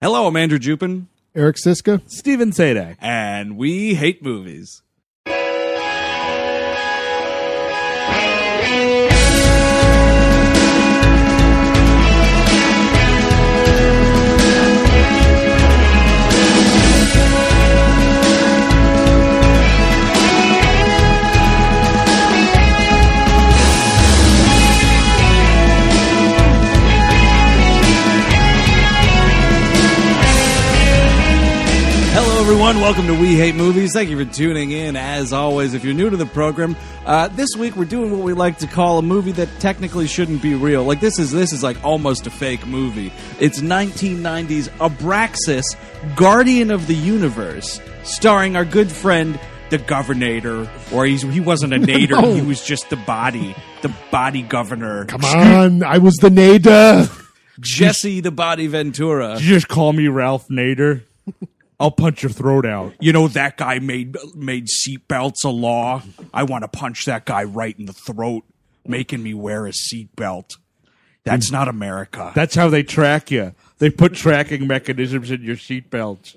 Hello, I'm Andrew Jupin, Eric Szyszka. Stephen Sajdak. and we hate movies. Everyone. Welcome to We Hate Movies. Thank you for tuning in. As always, if you're new to the program, uh, this week we're doing what we like to call a movie that technically shouldn't be real. Like this is this is like almost a fake movie. It's 1990s Abraxas, Guardian of the Universe, starring our good friend the Governor, or he's he wasn't a nader, No. he was just the body, the body governor. Come on, I was the nader. Jesse the Body Ventura. You just call me Ralph Nader. I'll punch your throat out. you know that guy made made seatbelts a law. I want to punch that guy right in the throat, making me wear a seatbelt. That's not America. That's how they track you. They put tracking mechanisms in your seatbelts.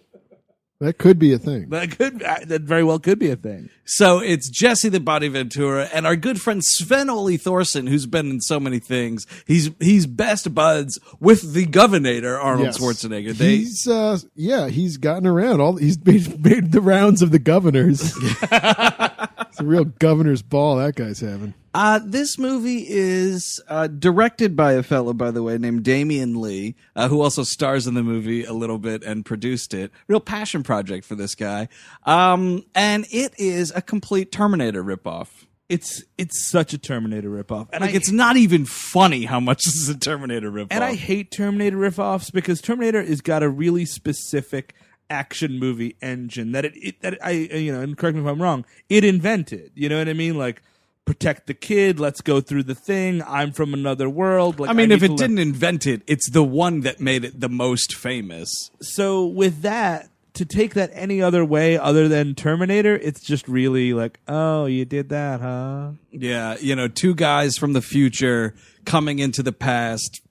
That could be a thing. That could uh, that very well could be a thing. so it's Jesse the Body Ventura and our good friend Sven Ole Thorsen, who's been in so many things. He's he's best buds with the Governor Arnold Yes. Schwarzenegger. They He's uh, yeah, he's gotten around. All he's made, made the rounds of the governors. it's a real governor's ball that guy's having. Uh, this movie is uh, directed by a fellow, by the way, named Damian Lee, uh, who also stars in the movie a little bit and produced it. Real passion project for this guy. Um, and it is a complete Terminator ripoff. It's it's such a Terminator ripoff, and Like, I, it's not even funny how much this is a Terminator ripoff. and I hate Terminator ripoffs because Terminator has got a really specific action movie engine that it, it that I you know and correct me if I'm wrong it invented. You know what I mean? Like protect the kid. Let's go through the thing. I'm from another world. Like I mean, need if it didn't invent it, it's the one that made it the most famous. so with that to take that any other way other than terminator it's just really like oh you did that huh Yeah, you know, two guys from the future coming into the past.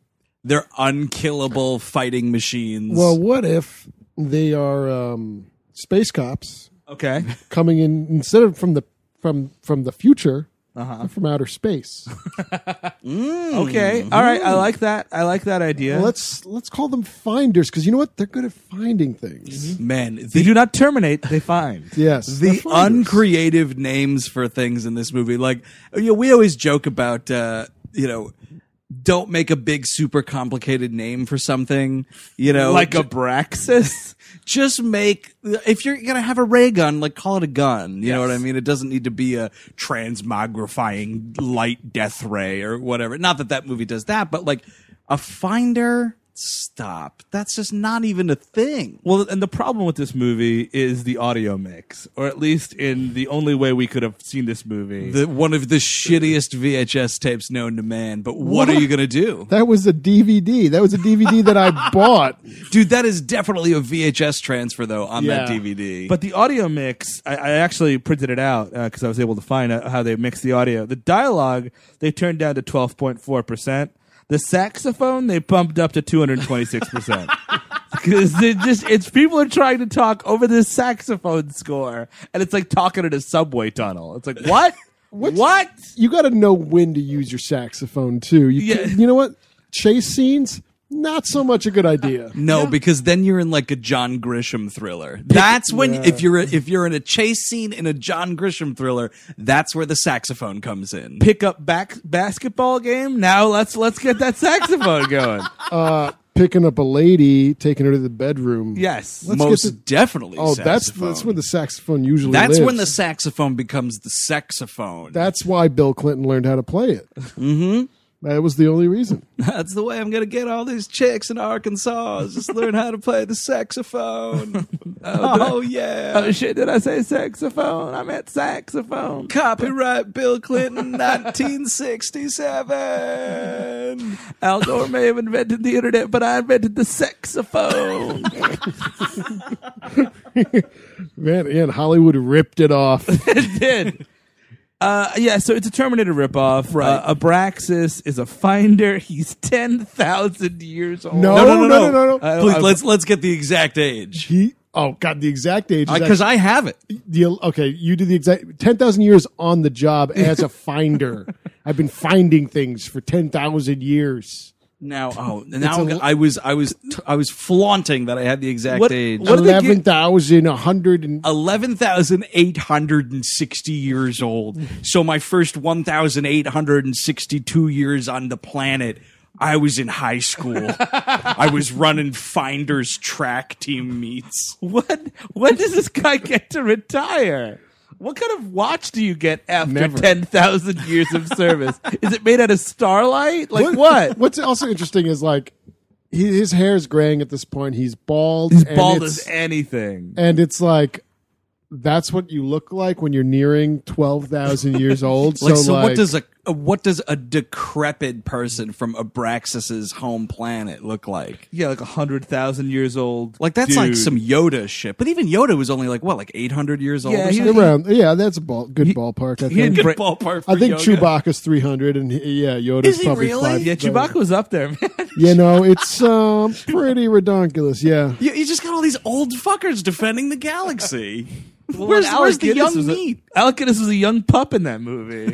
They're unkillable fighting machines. Well, what if they are um, space cops. Okay. Coming in instead of from the from from the future, Uh-huh. from outer space? okay. All right. I like that. I like that idea. Well, let's let's call them finders because you know what? They're good at finding things. Man, they do not terminate they find. Yes, the uncreative names for things in this movie. Like, you know, we always joke about, uh, you know, don't make a big, super complicated name for something. You know, like ju- abraxas just make if you're gonna have a ray gun, like call it a gun. You know what I mean? It doesn't need to be a transmogrifying light death ray or whatever. Not that that movie does that, but like a finder. Stop. That's just not even a thing. well and the problem with this movie is the audio mix or at least in the only way we could have seen this movie the one of the shittiest VHS tapes known to man. But what, are you gonna do, That was a DVD. That was a DVD that I bought. dude? That is definitely a VHS transfer though on that DVD. But the audio mix, I, I actually printed it out uh, because I was able to find out how they mix the audio. The dialogue they turned down to twelve point four percent. The saxophone they bumped up to two hundred twenty six percent. Because it just it's people are trying to talk over this saxophone score, and it's like talking in a subway tunnel. It's like what? what? You got to know when to use your saxophone too. You, Yeah. you know what? Chase scenes, not so much a good idea. No, because then you're in like a John Grisham thriller. That's when Yeah. if you're if you're in a chase scene in a John Grisham thriller, that's where the saxophone comes in. Pick up back basketball game. Now let's let's get that saxophone going. Uh, picking up a lady, taking her to the bedroom. Yes. Let's Most get definitely. Oh, that's that's when the saxophone usually. That's lives. when the saxophone becomes the saxophone. That's why Bill Clinton learned how to play it. Mm-hmm. That was the only reason. That's the way I'm gonna get all these chicks in Arkansas. Just learn how to play the saxophone. Oh, oh. oh yeah. Oh shit! Did I say saxophone? I meant saxophone. Copyright Bill Clinton 1967. Al Gore may have invented the internet, but I invented the saxophone. Man, and Hollywood ripped it off. it did. Uh, yeah, so it's a Terminator ripoff. Right. Uh, Abraxas is a finder. He's ten thousand years old. No, No, no, no, no. no, no, no. I- Please, I- let's let's get the exact age He oh god, the exact age is because I have it. the okay. You do the exact ten thousand years on the job as a finder. I've been finding things for ten thousand years. Now, oh, now a- I was I was I was flaunting that I had the exact What- age. what- do they Eleven thousand a hundred and Eleven thousand eight hundred and sixty years old. So my first one thousand eight hundred and sixty-two years on the planet, I was in high school. I was running Finders track team meets. What? When does this guy get to retire? What kind of watch do you get after Never. ten thousand years of service? Is it made out of starlight? Like what? What's also interesting is like he, his hair is graying at this point. He's bald. He's and bald as anything. and it's like that's what you look like when you're nearing twelve thousand years old. Like, so, so like, what does a a- what does a decrepit person from Abraxas's home planet look like? Yeah, like a hundred thousand years old. Like that's like some Yoda shit. But even Yoda was only like what, like eight hundred years old? Yeah, or around? Yeah, that's a ball, good ballpark. I he think. didn't Good ballpark. For I think Yoda. Chewbacca's three hundred, and he- yeah, Yoda's Is he probably really? five. Yeah, Chewbacca was up there, man. You know, it's um, pretty redonkulous. Yeah, You, you just got all these old fuckers defending the galaxy. Well, where's Alec where's the young meat? Alec Guinness was a young pup in that movie.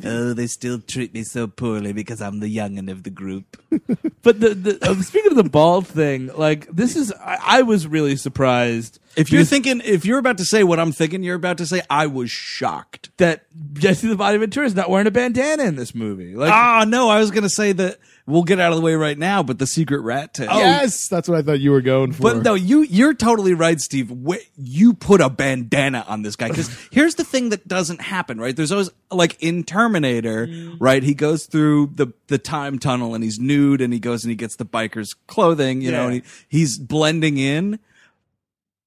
Oh, they still treat me so poorly because I'm the youngin' of the group. but the, the uh, speaking of the bald thing, like this is, I, I was really surprised If you're thinking, if you're about to say what I'm thinking, you're about to say, I was shocked. that Jesse the Body Ventura is not wearing a bandana in this movie. Like, Ah, no, I was going to say that we'll get out of the way right now, but the secret rat tail. Oh. yes, that's what I thought you were going for. But no, you you're totally right, Steve. You put a bandana on this guy because here's the thing that doesn't happen, right? There's always like in Terminator, right? He goes through the the time tunnel and he's nude and he goes and he gets the biker's clothing, you know, and he, he's blending in.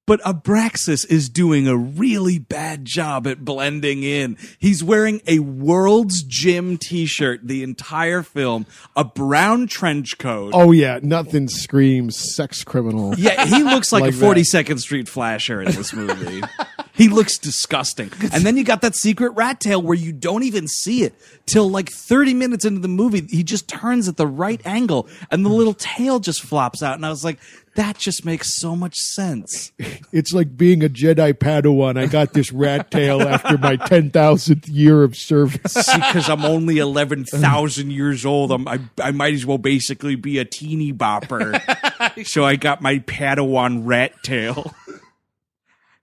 But Abraxas is doing a really bad job at blending in. He's wearing a World's Gym t-shirt the entire film, a brown trench coat. oh yeah, nothing screams sex criminal. Yeah, he looks like, Like a 42nd Street flasher in this movie. he looks disgusting. And then you got that secret rat tail where you don't even see it till like 30 minutes into the movie. He just turns at the right angle and the little tail just flops out. And I was like, that just makes so much sense. It's like being a Jedi Padawan. I got this rat tail after my ten thousandth year of service. Because I'm only 11,000 years old, I'm, I, I might as well basically be a teeny bopper. so I got my Padawan rat tail.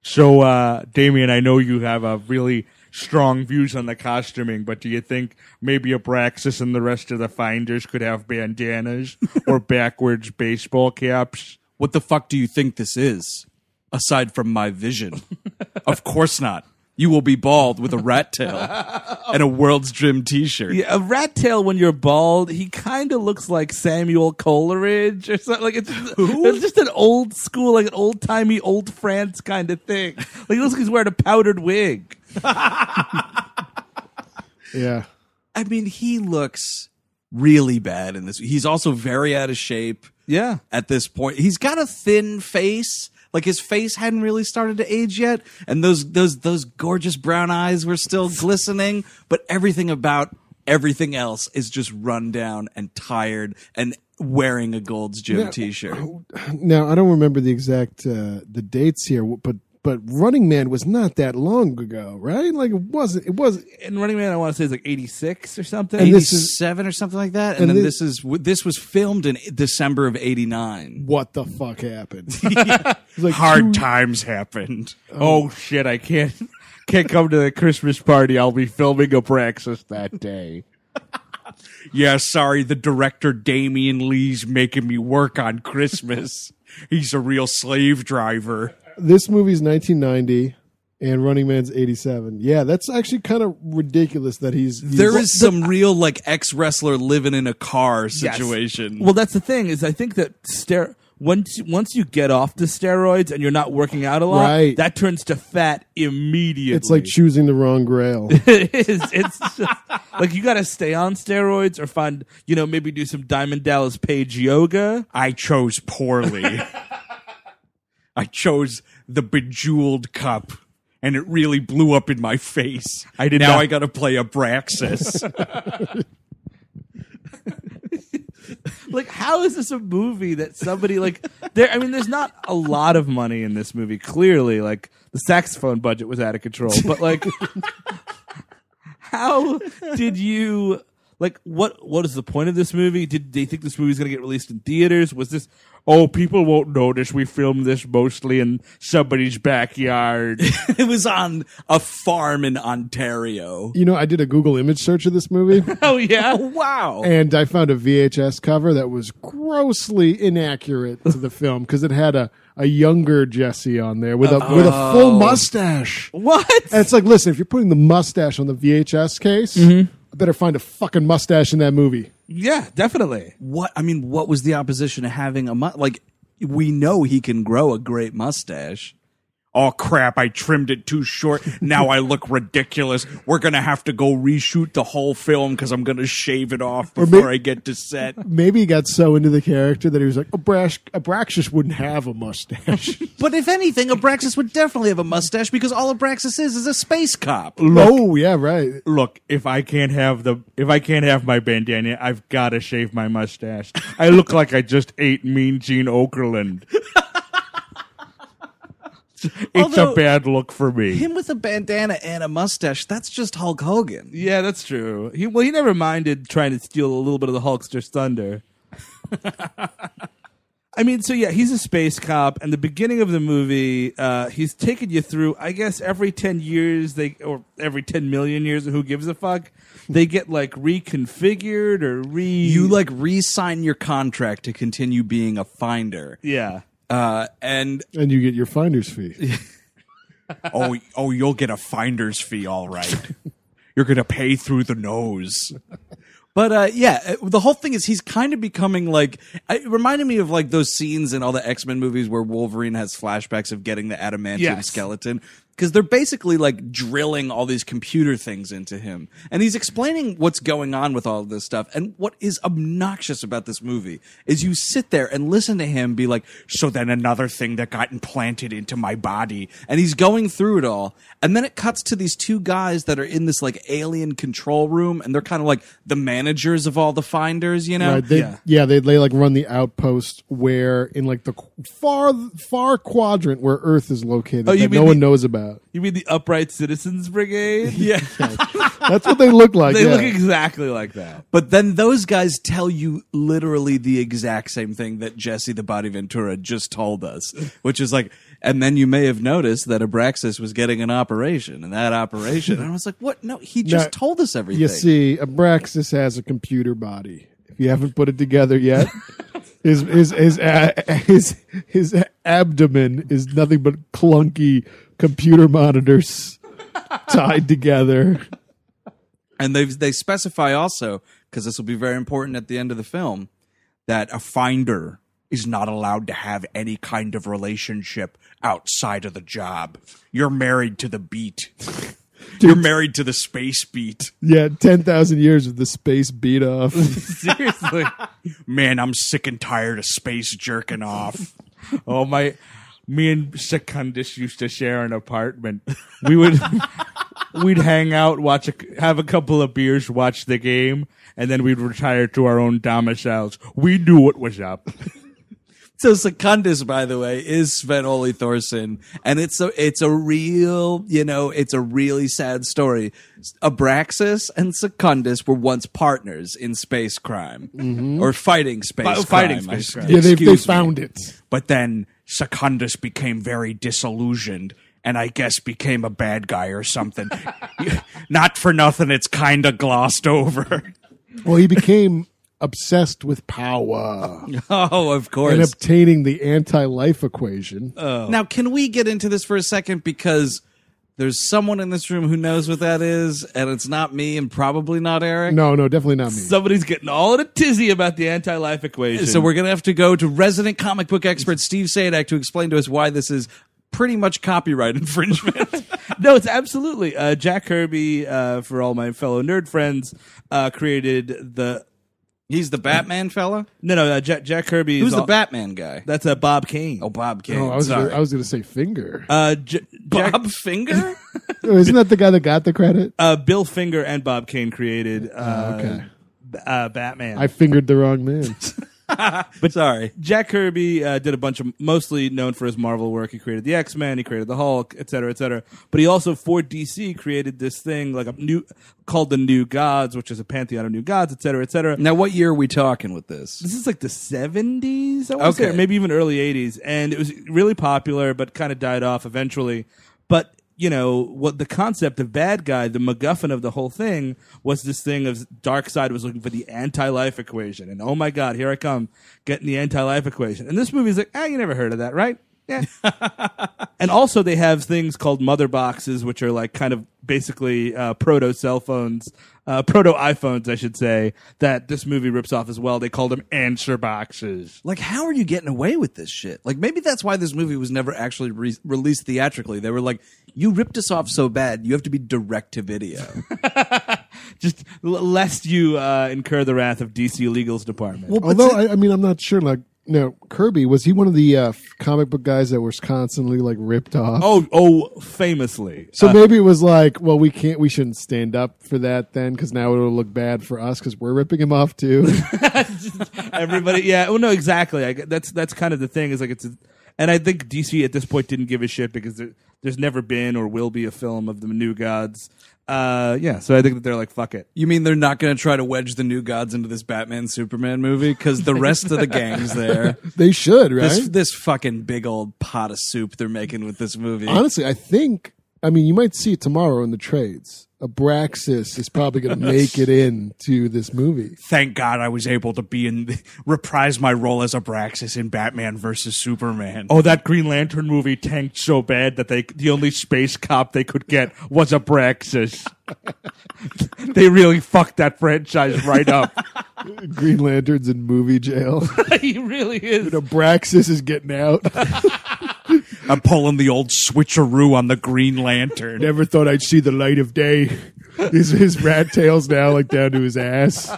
So uh, Damian, I know you have a really strong views on the costuming, but do you think maybe Abraxas and the rest of the finders could have bandanas or backwards baseball caps? What the fuck do you think this is? Aside from my vision. of course not. You will be bald with a rat tail and a World's Gym t shirt. Yeah, a rat tail when you're bald, he kind of looks like Samuel Coleridge or something. Like it's just, it's just an old school, like an old timey, old France kind of thing. Like he looks like he's wearing a powdered wig. Yeah, I mean, he looks really bad in this. He's also very out of shape Yeah, at this point. He's got a thin face. Like his face hadn't really started to age yet, and those those those gorgeous brown eyes were still glistening, but everything about everything else is just run down and tired and wearing a Gold's Gym Yeah. t-shirt. Now I don't remember the exact uh, the dates here, but but Running Man was not that long ago, right? Like it wasn't. It was. and Running Man, I want to say is like eighty six or something. And this is- 87 or something like that. And, and then this- this, is this was filmed in December of 89. What the fuck happened? Like Hard two- times happened. oh, oh shit, I can't can't come to the Christmas party. I'll be filming a Abraxas that day. Yeah, sorry, the director Damian Lee's making me work on Christmas. He's a real slave driver. This movie's 1990, and Running Man's 87. Yeah, that's actually kind of ridiculous that he's. he's There is some real like ex wrestler living in a car Yes. situation. Well, that's the thing is I think that ster- once once you get off the steroids and you're not working out a lot, Right. that turns to fat immediately. It's like choosing the wrong grail. it is. It's just, like you got to stay on steroids or find you know maybe do some Diamond Dallas Page yoga. I chose poorly. I chose the bejeweled cup and it really blew up in my face. I did now not- I got to play a Abraxas. like how is this a movie that somebody like there i mean there's not a lot of money in this movie clearly like the saxophone budget was out of control but like how did you like what what is the point of this movie did they think this movie's going to get released in theaters was this oh people won't notice we filmed this mostly in somebody's backyard it was on a farm in Ontario. You know, I did a Google image search of this movie. oh yeah Wow. And I found a VHS cover that was grossly inaccurate to the film because it had a, a younger Jesse on there with a with a full mustache. what And it's like, listen, if you're putting the mustache on the VHS case, mm-hmm. I better find a fucking mustache in that movie. yeah definitely what I mean, what was the opposition to having a mu- like? We know he can grow a great mustache. Oh crap! I trimmed it too short. Now I look ridiculous. We're gonna have to go reshoot the whole film because I'm gonna shave it off before I get to set. Maybe he got so into the character that he was like, oh, Abrax- uh, Abraxas wouldn't have a mustache. But if anything, Abraxas would definitely have a mustache because all Abraxas is is a space cop. oh, yeah, right. look, if I can't have the if I can't have my bandana, I've got to shave my mustache. I look like I just ate Mean Gene Okerlund. it's Although- a bad look for me. Him with a bandana and a mustache—that's just Hulk Hogan. yeah, that's true. He well, he never minded trying to steal a little bit of the Hulkster's thunder. I mean, so yeah, he's a space cop, and the beginning of the movie, uh, he's taking you through. I guess every ten years, they or every ten million years, who gives a fuck? They get like reconfigured or re. You like re-sign your contract to continue being a finder, yeah. Uh, and And you get your finder's fee. oh, oh, you'll get a finder's fee, all right. You're gonna pay through the nose. But uh, yeah, uh, the whole thing is he's kind of becoming like it reminded me of like those scenes in all the X Men movies where Wolverine has flashbacks of getting the adamantium Yes. skeleton because they're basically like drilling all these computer things into him, and he's explaining what's going on with all of this stuff. And what is obnoxious about this movie is you sit there and listen to him be like, "So then another thing that got implanted into my body," and he's going through it all, and then it cuts to these two guys that are in this like alien control room, and they're kind of like the managers of all the finders, you know? Right, they, Yeah. yeah, they they like run the outpost where in like the far far quadrant where Earth is located Oh, you that mean no one knows about. You mean the Upright Citizens Brigade? yeah. That's what they look like. They yeah. look exactly like that. But then those guys tell you literally the exact same thing that Jesse the Body Ventura just told us, which is like, and then you may have noticed that Abraxas was getting an operation, and that operation, and I was like, what? No, he just No, told us everything. You see, Abraxas has a computer body. If you haven't put it together yet, his his his a- his his abdomen is nothing but clunky computer monitors tied together. And they they specify also because this will be very important at the end of the film that a finder is not allowed to have any kind of relationship outside of the job. You're married to the beat. You're married to the space beat. Yeah, ten thousand years of the space beat off. Seriously. Man, I'm sick and tired of space jerking off. oh my me and Secundus used to share an apartment. We would we'd hang out, watch a, have a couple of beers, watch the game, and then we'd retire to our own domiciles. We knew what was up. So Secundus, by the way, is Sven Ole Thorsen, and it's a it's a real, you know, it's a really sad story. Abraxas and Secundus were once partners in space crime mm-hmm. or fighting space Fi- crime. fighting I- space crime. yeah, they, they excuse me. found it. But then Secundus became very disillusioned and I guess became a bad guy or something. Not for nothing, it's kind of glossed over. Well, he became obsessed with power oh, of course. and obtaining the anti-life equation. Oh. Now, can we get into this for a second? Because there's someone in this room who knows what that is, and it's not me and probably not Eric. no, no, definitely not me. Somebody's getting all in a tizzy about the anti-life equation. So we're going to have to go to resident comic book expert Steve Sajdak to explain to us why this is pretty much copyright infringement. no, it's absolutely uh, Jack Kirby. Uh, for all my fellow nerd friends, uh, created the He's the Batman fella. No, no, uh, Jack, Jack Kirby. Is Who's is the all- Batman guy? That's uh, Bob Kane. Oh, Bob Kane. Oh, I was Sorry. gonna, I was going to say Finger. Uh, J- Jack, Bob Finger. Oh, Isn't that the guy that got the credit? uh, Bill Finger and Bob Kane created uh, Oh, okay. b- uh, Batman. I fingered the wrong man. but sorry. Jack Kirby uh, did a bunch of mostly known for his Marvel work. He created the X Men, he created the Hulk, et cetera, et cetera. But he also for DC created this thing like a new called the New Gods, which is a pantheon of new gods, et cetera, et cetera. Now, what year are we talking with this? This is like the seventies, I want to Okay. say, or maybe even early eighties, and it was really popular, but kind of died off eventually. But you know what? The concept of bad guy, the MacGuffin of the whole thing, was this thing of Darkseid was looking for the anti-life equation, and oh my god, here I come getting the anti-life equation. And this movie's like, ah, you never heard of that, right? Yeah. and also they have things called mother boxes, which are like kind of basically uh, proto cell phones, uh, proto iPhones, I should say, that this movie rips off as well. They called them answer boxes. Like, how are you getting away with this shit? Like, maybe that's why this movie was never actually re- released theatrically. They were like, you ripped us off so bad, you have to be direct to video. Just l- lest you uh, incur the wrath of DC Legal's department. Although, I, I mean, I'm not sure. Like, no, Kirby, was he one of the uh, comic book guys that was constantly like ripped off? oh, oh, famously. So maybe it was like, well, we can't, we shouldn't stand up for that then, because now it'll look bad for us because we're ripping him off too. Everybody, yeah. Well, no, exactly. I, that's that's kind of the thing. Is like it's, a, and I think DC at this point didn't give a shit because there, there's never been or will be a film of the New Gods. Uh, yeah. So I think that they're like, fuck it. you mean they're not going to try to wedge the new gods into this Batman Superman movie? Because the rest of the gang's there. they should, right? This, this fucking big old pot of soup they're making with this movie. Honestly, I think. I mean, you might see it tomorrow in the trades. Abraxas is probably going to make it into this movie. Thank God I was able to be in the, reprise my role as Abraxas in Batman versus Superman. Oh, that Green Lantern movie tanked so bad that they the only space cop they could get was Abraxas. they really fucked that franchise right up. Green Lanterns in movie jail. he really is. Abraxas is getting out. I'm pulling the old switcheroo on the Green Lantern. Never thought I'd see the light of day. His, his rat tail's now like down to his ass.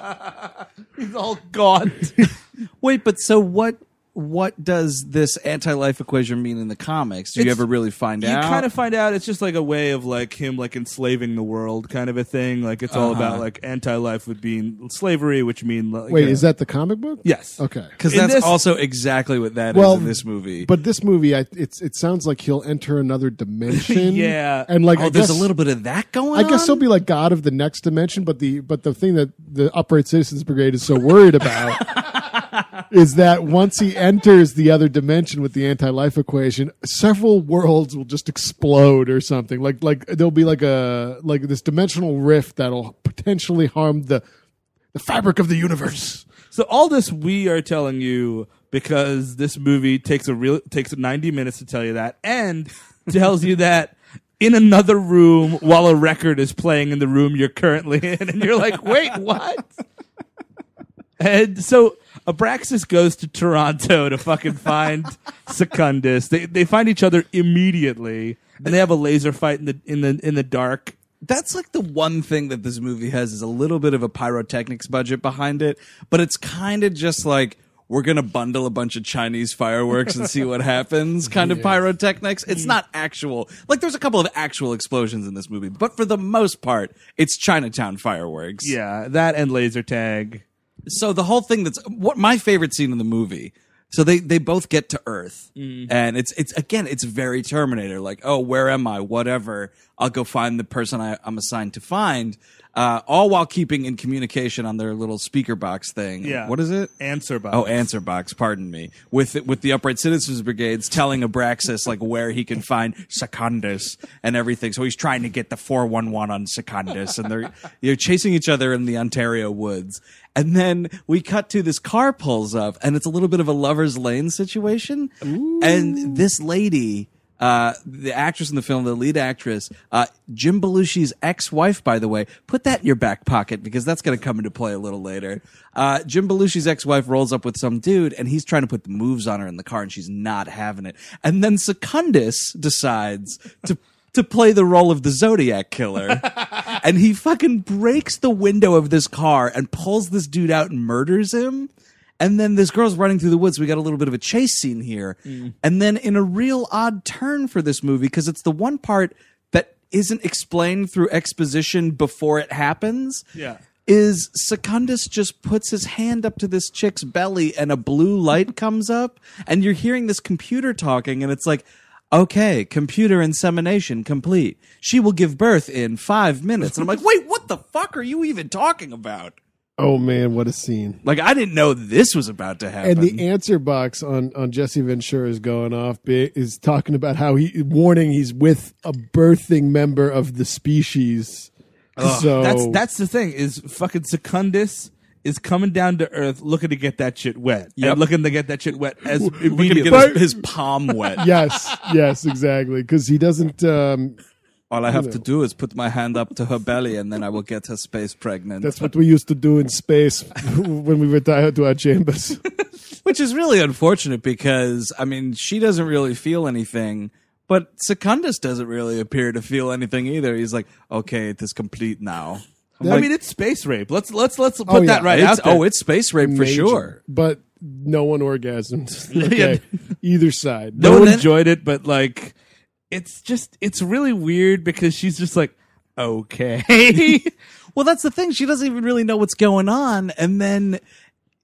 He's all gone. Wait, but so what? What does this anti-life equation mean in the comics? Do you It's- ever really find out you out? kind of find out it's just like a way of like him like enslaving the world kind of a thing like it's all about uh-huh. like anti-life would be slavery which mean like, Wait, is that the comic book? yes Okay. because in that's this- also exactly what that is Well, in this movie. But this movie, I, it's it sounds like he'll enter another dimension. Yeah. and like oh, I there's guess, a little bit of that going on? I on. guess he'll be like God of the next dimension. But the but the thing that the Upright Citizens Brigade is so worried about is that once he enters the other dimension with the anti-life equation, several worlds will just explode or something. Like like there'll be like a like this dimensional rift that'll potentially harm the the fabric of the universe. so all this we are telling you because this movie takes a real takes 90 minutes to tell you that and tells you that in another room while a record is playing in the room you're currently in and you're like wait what and so Abraxas goes to Toronto to fucking find Secundus. They they find each other immediately, and they have a laser fight in the in the in the dark. that's like the one thing that this movie has is a little bit of a pyrotechnics budget behind it, but it's kind of just like we're gonna bundle a bunch of Chinese fireworks and see what happens. Kind of pyrotechnics. It's not actual. Like there's a couple of actual explosions in this movie, but for the most part, it's Chinatown fireworks. Yeah, that and laser tag. So the whole thing that's what my favorite scene in the movie so they they both get to earth mm-hmm. and it's it's again it's very terminator like oh where am i? Whatever. I'll go find the person I, i'm assigned to find uh, all while keeping in communication on their little speaker box thing Yeah. what is it Answer box. Oh, answer box. Pardon me. With with the upright citizens brigades telling Abraxas like where he can find Secundus and everything. So he's trying to get the four one one on Secundus, and they're they're chasing each other in the Ontario woods. And then we cut to this car pulls up, and it's a little bit of a lovers lane situation. And this lady. Uh, the actress in the film, the lead actress, uh, Jim Belushi's ex-wife, by the way, put that in your back pocket because that's going to come into play a little later. Uh, Jim Belushi's ex-wife rolls up with some dude and he's trying to put the moves on her in the car and she's not having it. And then Secundus decides to to play the role of the Zodiac killer. and he fucking breaks the window of this car and pulls this dude out and murders him. And then this girl's running through the woods. We got a little bit of a chase scene here. Mm. And then in a real odd turn for this movie, because it's the one part that isn't explained through exposition before it happens Yeah. is Secundus just puts his hand up to this chick's belly and a blue light comes up and you're hearing this computer talking and it's like okay computer insemination complete she will give birth in five minutes and i'm like wait what the fuck are you even talking about Oh man, what a scene! like i didn't know this was about to happen And the answer box on on Jesse Ventura is going off. Is talking about how he warning he's with a birthing member of the species. so That's that's the thing is fucking Secundus is coming down to earth looking to get that shit wet. Yeah, looking to get that shit wet as we can immediately. get his, his palm wet yes, yes, exactly. Because he doesn't. Um, all i have to do is put my hand up to her belly and then i will get her space pregnant that's what we used to do in space when we retired to our chambers. Which is really unfortunate because, I mean, she doesn't really feel anything, but Secundus doesn't really appear to feel anything either. He's like, okay, it is complete now. I'm I mean, it's space rape. Let's let's let's oh, put Oh, yeah. that right it's- out there. oh, it's space rape for sure. But no one orgasmed. Okay. Either side. no No, one then- enjoyed it, but like, it's just it's really weird because she's just like, okay, Well, that's the thing. She doesn't even really know what's going on. And then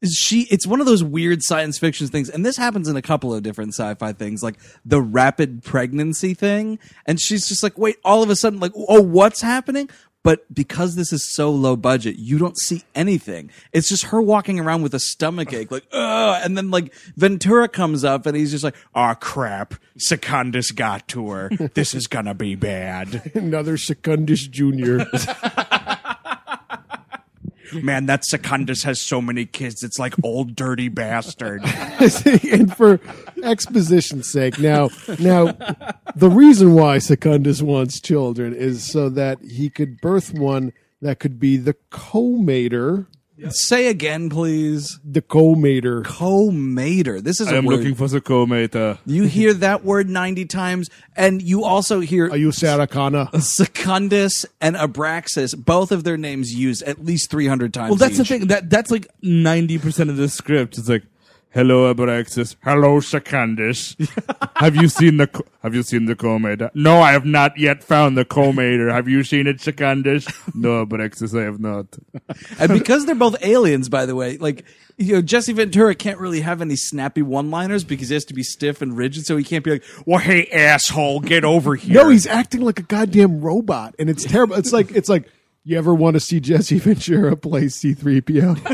she, it's one of those weird science fiction things. And this happens in a couple of different sci fi things, like the rapid pregnancy thing. And she's just like, wait, all of a sudden, like, oh, what's happening? But because this is so low budget, you don't see anything. It's just her walking around with a stomach ache, like, ugh. And then, like, Ventura comes up and he's just like, oh, crap. Secundus got to her. This is gonna be bad. Another Secundus Junior. Man, that Secundus has so many kids. It's like old dirty bastard. and for exposition's sake, now, now, the reason why Secundus wants children is so that he could birth one that could be the co-mater, Say again, please. the co-mater. Co-mater. This is a word. Looking for the co-mater. you hear that word 90 times, and you also hear Are you Saracana? Secundus and Abraxas, both of their names used at least 300 times Well, that's the thing. That that's like ninety percent of the script. It's like, hello, Abraxas. Hello, Secundus. have you seen the co- Have you seen the comator? No, I have not yet found the comator. Have you seen it, Secundus? no, Abraxas, I have not. And because they're both aliens, by the way, like, you know, Jesse Ventura can't really have any snappy one-liners because he has to be stiff and rigid, so he can't be like, well, hey, asshole, get over here. No, he's acting like a goddamn robot, and it's terrible. It's like it's like you ever want to see Jesse Ventura play C three PO?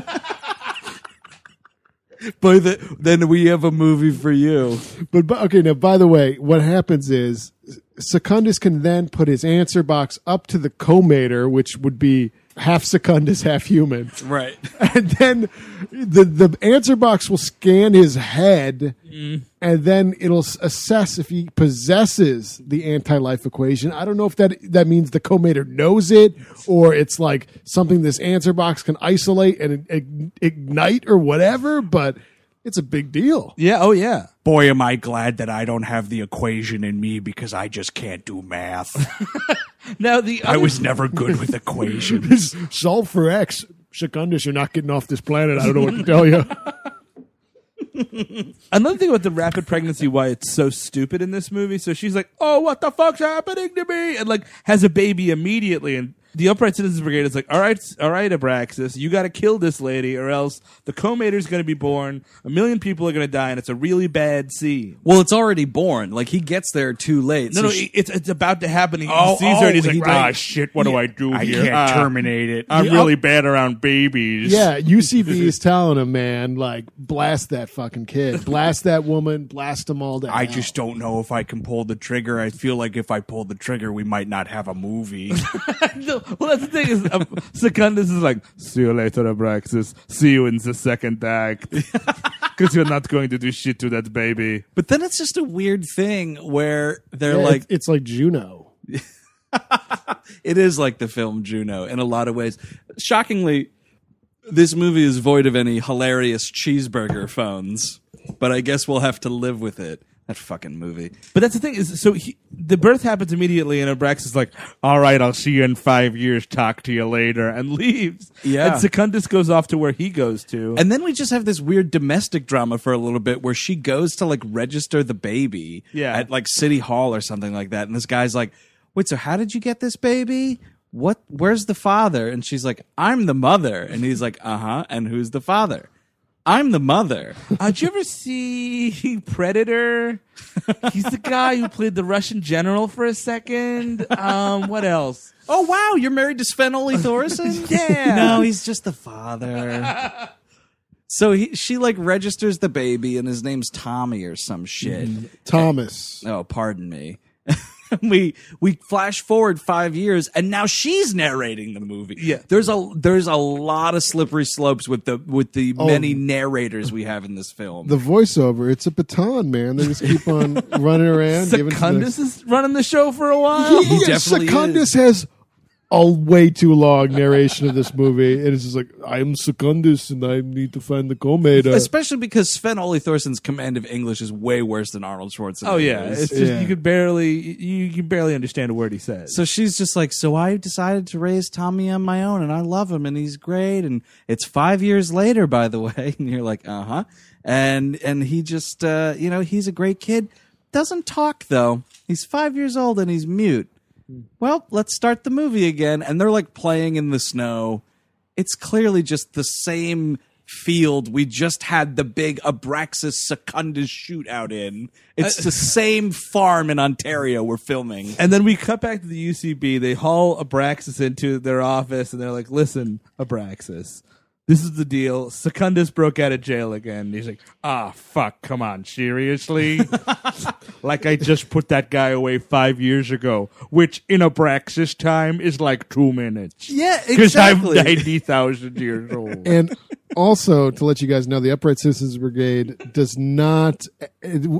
By the, then we have a movie for you. But, but okay, now by the way, what happens is Secundus can then put his answer box up to the comator, which would be half Secundus, half human, Right. and then the the answer box will scan his head, mm-hmm. and then it'll assess if he possesses the anti-life equation. I don't know if that that means the comator knows it, or it's like something this answer box can isolate and ignite or whatever. But it's a big deal. Yeah. Oh, yeah. Boy, am I glad that I don't have the equation in me because I just can't do math. Now the I other- was never good with equations. solve for X. Secundus, you're not getting off this planet. I don't know what to tell you. Another thing about the rapid pregnancy, why it's so stupid in this movie. So she's like, "Oh, what the fuck's happening to me?" and like has a baby immediately. And the Upright Citizens Brigade is like, "All right, all right, Abraxas, you got to kill this lady, or else the co-mater's going to be born. A million people are going to die, and it's a really bad scene." well, it's already born. Like he gets there too late. No, so no, she- it's it's about to happen. He Oh, sees her, and he's oh, like, "Ah, like- shit, what do I do I here? can't Ah, terminate it. I'm Yeah, really I'll- bad around babies." Yeah, UCB is telling him, man, like blast that fucking kid, blast that woman, blast them all down. I just don't know if I can pull the trigger. I feel like if I pull the trigger, we might not have a movie. No, well, that's the thing is, um, Secundus is like, see you later, Abraxas. See you in the second act. Because you're not going to do shit to that baby. but then it's just a weird thing where they're Yeah, like, it's, it's like Juno. it is like the film Juno in a lot of ways. Shockingly, this movie is void of any hilarious cheeseburger phones. but I guess we'll have to live with it. That fucking movie. But that's the thing is, so he, the birth happens immediately, and Abraxas is like, "All right, I'll see you in five years. Talk to you later," and leaves. Yeah. and Secundus goes off to where he goes to. And then we just have this weird domestic drama for a little bit where she goes to like register the baby Yeah. at like City Hall or something like that. And this guy's like, Wait, so how did you get this baby? What where's the father? And she's like, I'm the mother. And he's like, Uh-huh. And who's the father? I'm the mother. Uh, did you ever see Predator? He's the guy who played the Russian general for a second. Um, what else? Oh wow, you're married to Sven Ole Thorsen? Yeah. No, he's just the father. so he she like registers the baby and his name's Tommy or some shit. Thomas. Oh, pardon me. we we flash forward five years, and now she's narrating the movie. Yeah. there's a there's a lot of slippery slopes with the with the Oh. many narrators we have in this film. The voiceover, it's a baton, man. They just keep on running around. giving to the- is running the show for a while. He, definitely Secundus has a way too long narration of this movie. And it's just like, I'm Secundus and I need to find the Comeda. Especially because Sven Ole Thorsen's command of English is way worse than Arnold Schwarzenegger's. Oh yeah, it's just Yeah. you could barely you, you can barely understand a word he says. So she's just like, so I decided to raise Tommy on my own, and I love him, and he's great, and it's five years later, by the way, and you're like, uh huh, and and he just, uh, you know, he's a great kid, doesn't talk though. He's five years old and he's mute. Mm-hmm. Well, let's start the movie again, and they're like playing in the snow. It's clearly just the same field we just had the big Abraxas Secundus shootout in. It's the same farm in Ontario we're filming. And then we cut back to the UCB. They haul Abraxas into their office, and they're like, "Listen, Abraxas, this is the deal. Secundus broke out of jail again." He's like, "Ah, fuck! Come on, seriously? like I just put that guy away five years ago, which in a Abraxas time is like two minutes. Yeah, exactly. because. I'm ninety thousand years old." and also to let you guys know, the Upright Citizens Brigade does not,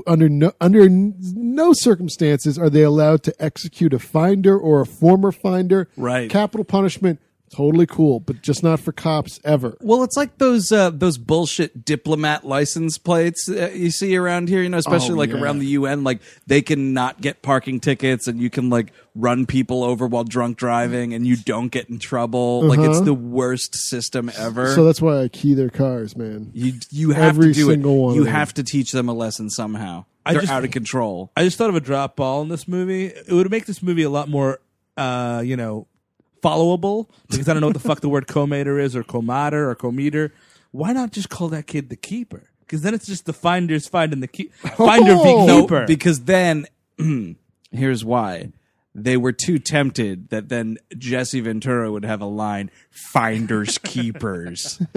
under no, under no circumstances, are they allowed to execute a finder or a former finder. Right. Capital punishment, totally cool, but just not for cops ever. Well, it's like those uh, those bullshit diplomat license plates uh, you see around here. You know, especially Oh, like yeah. around the UN. Like they can not get parking tickets, and you can like run people over while drunk driving, and you don't get in trouble. Like it's Uh-huh. the worst system ever. So that's why I key their cars, man. you you have every to do single it. one you have to teach them a lesson somehow. I They're just- out of control. I just thought of a drop ball in this movie. It would make this movie a lot more, uh, you know, followable because I don't know what the fuck the word co-mater is or co-mater or co-meter. Why not just call that kid the keeper? Because then it's just the finders finding the key finder Oh. v No, keeper. because then here's why. They were too tempted that then Jesse Ventura would have a line, finders keepers.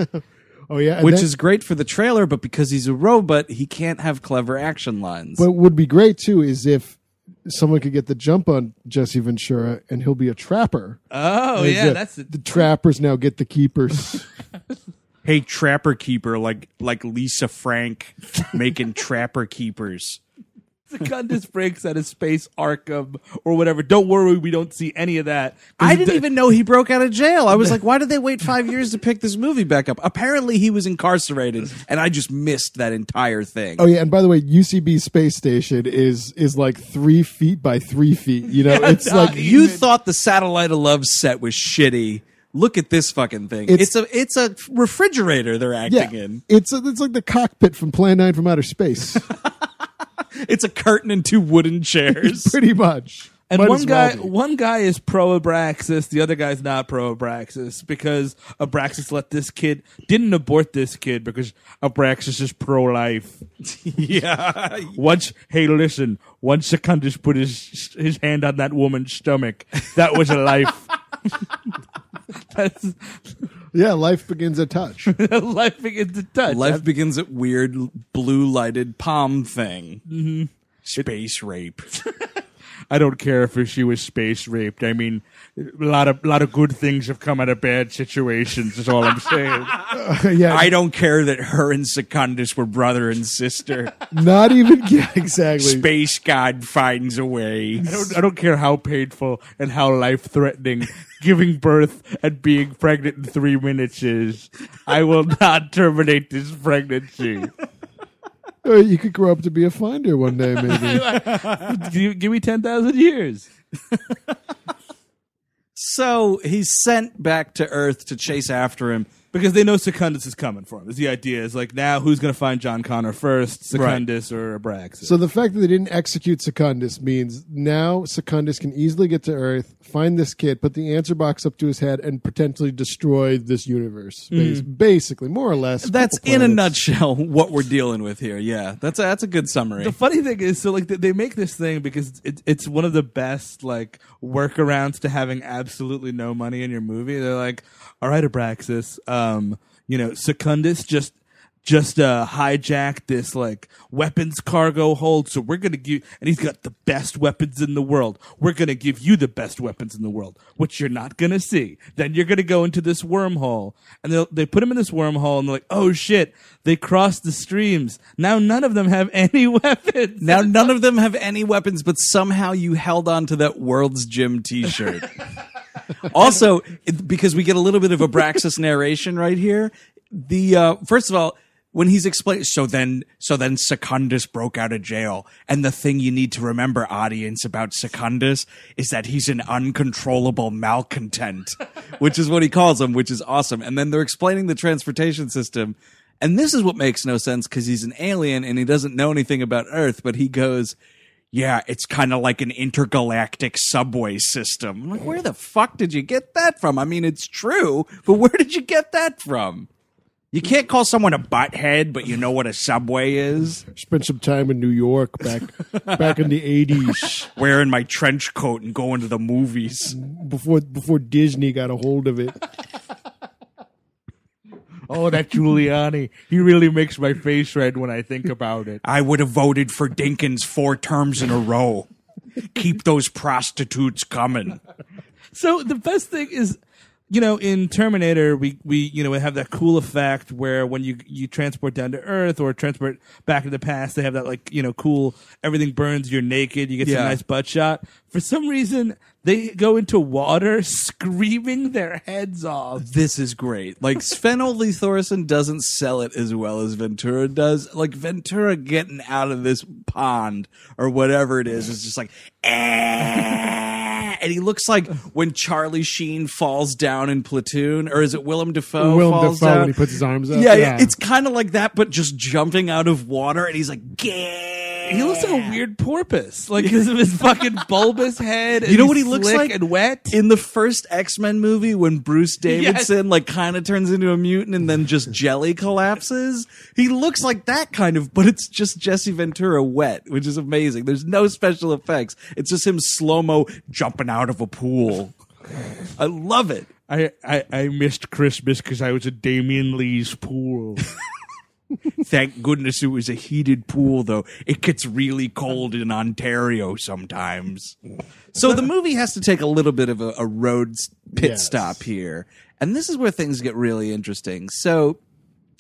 Oh yeah, and which is great for the trailer, but because he's a robot, he can't have clever action lines. What would be great too is if someone could get the jump on Jesse Ventura and he'll be a trapper. oh Like yeah, the, that's the trappers now get the keepers. hey, Trapper Keeper, like like Lisa Frank making Trapper Keepers. Secundus breaks out of space Arkham or whatever. Don't worry, we don't see any of that. I didn't do- even know he broke out of jail. I was like, why did they wait five years to pick this movie back up? Apparently, he was incarcerated, and I just missed that entire thing. oh yeah, and by the way, UCB space station is is like three feet by three feet. You know, it's not like you thought the Satellite of Love set was shitty. Look at this fucking thing. It's, It's- a it's a refrigerator they're yeah, acting in. it's it's like the cockpit from Plan Nine from Outer Space, It's a curtain and two wooden chairs. pretty much. And Might one as well guy, one guy is pro Abraxas, the other guy's not pro Abraxas because Abraxas let this kid didn't abort this kid because Abraxas is pro life. yeah. Once, hey, listen, once Secundus put his his hand on that woman's stomach, that was a life. That's Yeah, life begins at touch. life begins to touch. Life begins at weird blue lighted palm thing. Mm-hmm. Space rape. I don't care if she was space raped. I mean, a lot of lot of good things have come out of bad situations. Is all I'm saying. yeah, I don't care that her and Secundus were brother and sister. not even yeah, exactly. Space God finds a way. I don't, I don't care how painful and how life threatening giving birth and being pregnant in three minutes is. I will not terminate this pregnancy. Uh, you could grow up to be a finder one day, maybe. give, give me ten thousand years. So he's sent back to Earth to chase after him. Because they know Secundus is coming for him. Is the idea is like now who's going to find John Connor first, Secundus or Abraxas? so the fact that they didn't execute Secundus means now Secundus can easily get to Earth, find this kid, put the answer box up to his head, and potentially destroy this universe. Mm. Bas- Basically, more or less. That's Couple in a planets. nutshell what we're dealing with here. Yeah, that's a, that's a good summary. The funny thing is, so like they- they make this thing because it, it's one of the best like workarounds to having absolutely no money in your movie. They're like, "All right, Abraxas, uh, um, you know, Secundus just just uh, hijacked this like weapons cargo hold, so we're gonna give, and he's got the best weapons in the world. We're gonna give you the best weapons in the world, which you're not gonna see. Then you're gonna go into this wormhole, and they they put him in this wormhole, and they're like, oh shit, they crossed the streams. Now none of them have any weapons. now none of them have any weapons, but somehow you held on to that World's Gym T-shirt. also, it- because we get a little bit of Abraxas narration right here. The uh, first of all, when he's explaining, so then, so then Secundus broke out of jail, and the thing you need to remember, audience, about Secundus is that he's an uncontrollable malcontent, which is what he calls him, which is awesome. And then they're explaining the transportation system. And this is what makes no sense because he's an alien and he doesn't know anything about Earth, but he goes, yeah, it's kind of like an intergalactic subway system. I'm like, where the fuck did you get that from? I mean, it's true, but where did you get that from? You can't call someone a butthead, but you know what a subway is? Spent some time in New York back back in the eighties Wearing my trench coat and going to the movies. before before Disney got a hold of it. Oh, that Giuliani. He really makes my face red when I think about it. I would have voted for Dinkins four terms in a row. Keep those prostitutes coming. So the best thing is, you know, in Terminator, we, we you know we have that cool effect where when you you transport down to Earth or transport back to the past, they have that like you know cool everything burns, you're naked, you get some nice butt shot. For some reason, they go into water screaming their heads off. This is great. Like Sven Ole Thorsen doesn't sell it as well as Ventura does. Like Ventura getting out of this pond or whatever it is is just like, "Eh." And he looks like when Charlie Sheen falls down in Platoon, or is it Willem Dafoe? Willem falls Dafoe down? when he puts his arms up. Yeah, yeah, it's kind of like that, but just jumping out of water, and he's like, "Gah." He looks like a weird porpoise, like because of his fucking bulbous head. and You know what he looks like? and wet. in the first X Men movie when Bruce Davison like kind of turns into a mutant and then just jelly collapses. He looks like that kind of, but it's just Jesse Ventura wet, which is amazing. There's no special effects. It's just him slow mo jumping out of a pool. I love it. I, I I missed Christmas because I was at Damian Lee's pool. Thank goodness it was a heated pool, though. It gets really cold in Ontario sometimes. So the movie has to take a little bit of a, a road pit Yes. stop here. And this is where things get really interesting. So,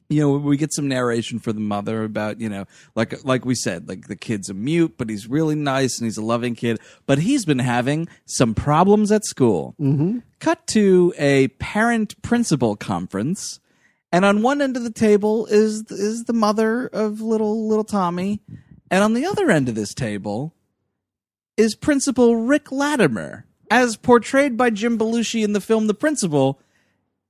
you know, we get some narration for the mother about, you know, like like we said, like the kid's a mute, but he's really nice and he's a loving kid. But he's been having some problems at school. Mm-hmm. Cut to a parent principal conference. And on one end of the table is is the mother of little little Tommy, and on the other end of this table is Principal Rick Latimer, as portrayed by Jim Belushi in the film The Principal,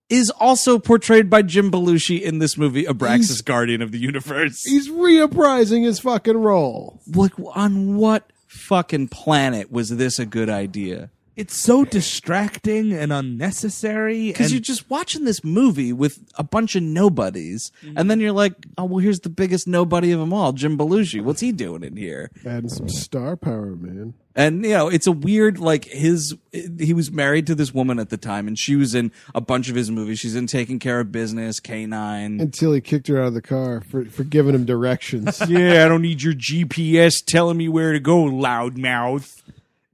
is also portrayed by Jim Belushi in this movie Abraxas He's- Guardian of the Universe. He's reappraising his fucking role. like on what fucking planet was this a good idea? It's so distracting and unnecessary. Because and you're just watching this movie with a bunch of nobodies, mm-hmm. and then you're like, oh, well, here's the biggest nobody of them all, Jim Belushi. What's he doing in here? Adding some star power, man. And, you know, it's a weird, like, his, he was married to this woman at the time, and she was in a bunch of his movies. She's in Taking Care of Business, K9. Until he kicked her out of the car for, for giving him directions. yeah, I don't need your GPS telling me where to go, loudmouth.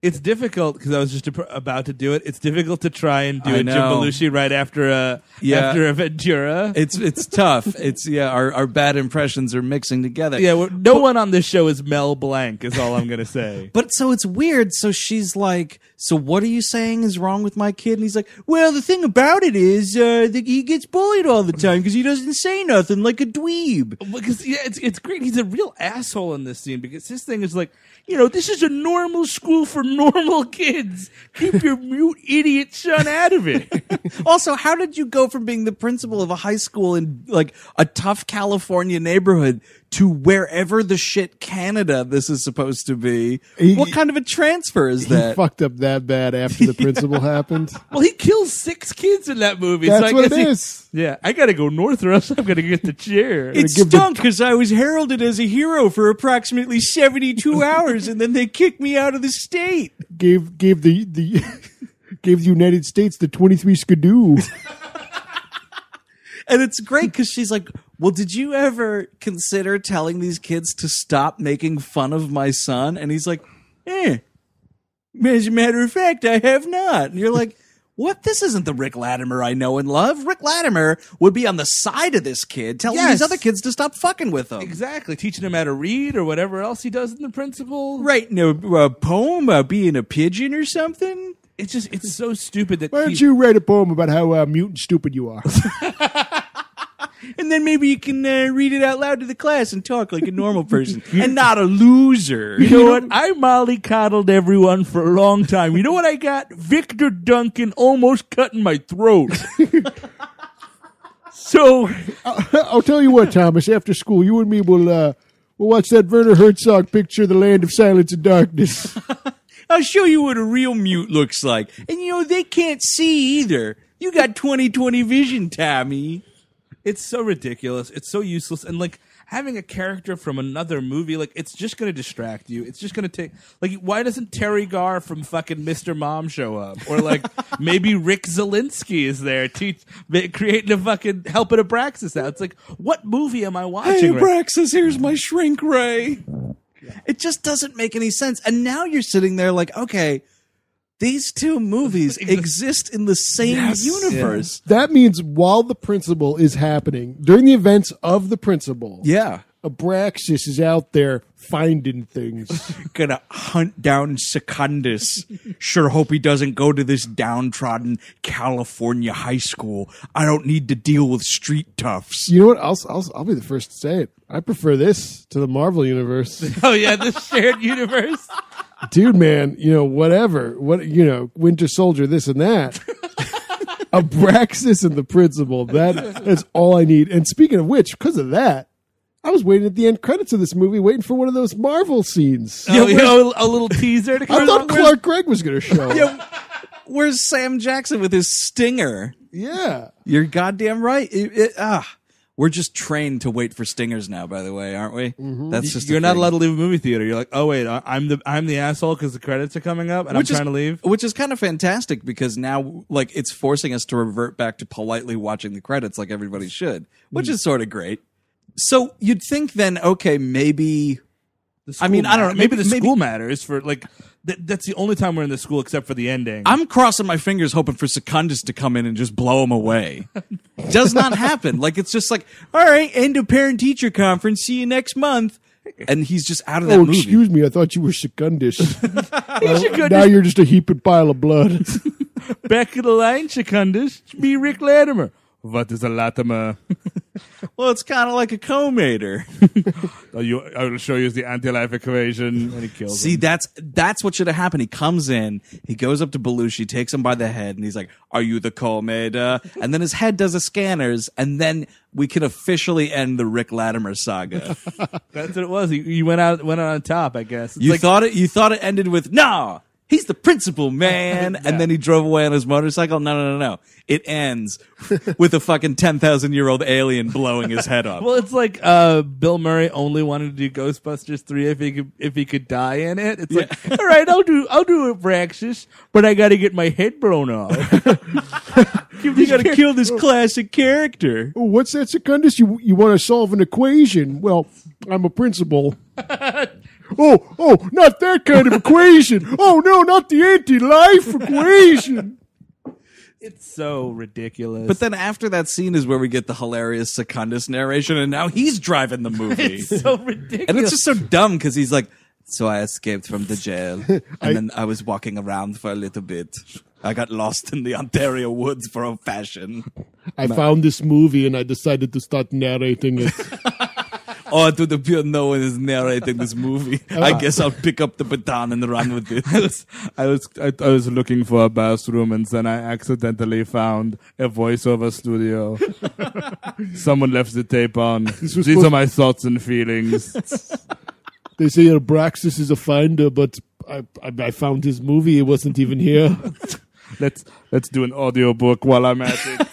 It's difficult because I was just about to do it. It's difficult to try and do I a Jim. Belushi right after a Yeah. after a Ventura. It's it's tough. It's yeah. Our our bad impressions are mixing together. yeah, no one on this show is Mel Blanc. Is all I'm gonna say. But so it's weird. So she's like, "So what are you saying is wrong with my kid?" And he's like, "Well, the thing about it is uh, that he gets bullied all the time because he doesn't say nothing like a dweeb." because yeah, it's it's great. He's a real asshole in this scene because his thing is like, you know, this is a normal school for normal kids. Keep your mute idiot son out of it. Also, how did you go from being the principal of a high school in like a tough California neighborhood to wherever the shit Canada this is supposed to be? He- what kind of a transfer is that? fucked up that bad after the principal happened. well, he kills six kids in that movie. That's so I what guess it he- is. Yeah, I got to go north or else I'm gonna get the chair. It stunk because I was heralded as a hero for approximately 72 hours and then they kicked me out of the state. Gave gave the the gave the United States the twenty three skidoo. And it's great because she's like, Well, did you ever consider telling these kids to stop making fun of my son? And he's like, Eh, as a matter of fact, I have not. And you're like, What? This isn't the Rick Latimer I know and love. Rick Latimer would be on the side of this kid, telling Yes. these other kids to stop fucking with him. exactly teaching him how to read or whatever else he does in the principal. Writing a, a poem about being a pigeon or something. It's just it's so stupid that Why don't he- you write a poem about how uh, mute and stupid you are? And then maybe you can uh, read it out loud to the class and talk like a normal person and not a loser. You know what? I mollycoddled everyone for a long time. You know what I got? Victor Duncan almost cutting my throat. so I'll tell you what, Thomas. After school, you and me will uh, we'll watch that Werner Herzog picture, "The Land of Silence and Darkness." I'll show you what a real mute looks like. And you know, they can't see either. You got 20/20 vision, Tommy. It's so ridiculous. It's so useless. And like having a character from another movie, like it's just going to distract you. It's just going to take. Like, why doesn't Teri Garr from fucking Mr. Mom show up? Or like maybe Rick Zelinsky is there, teach, creating a fucking helping Abraxas out. It's like, what movie am I Hey, watching? right Braxis, here's my shrink ray. It just doesn't make any sense. And now you're sitting there like, okay, these two movies exist in the same Yes. universe. that means while the principal is happening during the events of the principal, Yeah. Abraxas is out there finding things. Gonna hunt down Secundus. Sure hope he doesn't go to this downtrodden California high school. I don't need to deal with street toughs. you know what? I'll, I'll I'll be the first to say it. I prefer this to the Marvel universe, Oh yeah, the shared universe. Dude. Man, you know whatever. What you know, Winter Soldier, this and that. Abraxas and the principal. That that's all I need. And speaking of which, because of that, I was waiting at the end credits of this movie, waiting for one of those Marvel scenes. Oh, you know, a little teaser to I come thought Clark Gregg was going to show. up. Yeah, where's Sam Jackson with his stinger? yeah. You're goddamn right. It- it- ah, we're just trained to wait for stingers now. By the way, aren't we? Mm-hmm. That's just You're not allowed to leave a movie theater. You're like, oh wait, I'm the I'm the asshole because the credits are coming up and Which I'm is- trying to leave. Which is kind of fantastic because now, like, it's forcing us to revert back to politely watching the credits like everybody should, which mm. is sort of great. So you'd think then, okay, maybe I mean, school I don't know, Maybe, maybe- the maybe- school matters for like th- that's the only time we're in the school except for the ending. I'm crossing my fingers hoping for Secundus to come in and just blow him away. Does not happen. Like it's just like, all right, end of parent teacher conference. See you next month. And he's just out of that Oh, movie. excuse me. I thought you were Secundus. Secundus. now you're just a heaping pile of blood. Back of the line, Secundus. It's me, Rick Latimer. What is a Latimer? Well, it's kind of like a comator. Oh, you, I will show you the anti-life equation, and he kills See, him. that's that's what should have happened. He comes in, he goes up to Belushi, takes him by the head, and he's like, "Are you the Comeda?" And then his head does a scanners, and then we can officially end the Rick Latimer saga. That's what it was. He, he went out went out on top, I guess. It's You like, thought it. You thought it ended with "Nah, he's the principal man," and then he drove away on his motorcycle. No, no, no, no. It ends with a fucking ten thousand year old alien blowing his head off. Well, it's like uh, Bill Murray only wanted to do Ghostbusters three if he could if he could die in it. It's like, all right, I'll do I'll do Abraxas, but I got to get my head blown off. you got to kill this classic character. oh, what's that, Secundus? You you want to solve an equation? Well, I'm a principal. Oh, oh, not that kind of equation. Oh no, not the anti-life equation. It's so ridiculous. But then after that scene is where we get the hilarious Secundus narration, and now he's driving the movie. it's so ridiculous. and it's just so dumb because he's like, so I escaped from the jail, and then I was walking around for a little bit. I got lost in the Ontario woods for a fashion. I found this movie and I decided to start narrating it. Oh, to the pure no one is narrating this movie. I guess I'll pick up the baton and run with it. I was I was I, I was looking for a bathroom and then I accidentally found a voiceover studio. Someone left the tape on. These are my thoughts and feelings. They say Abraxas is a finder, but I, I, I found his movie. It wasn't even here. let's let's do an audiobook while I'm at it.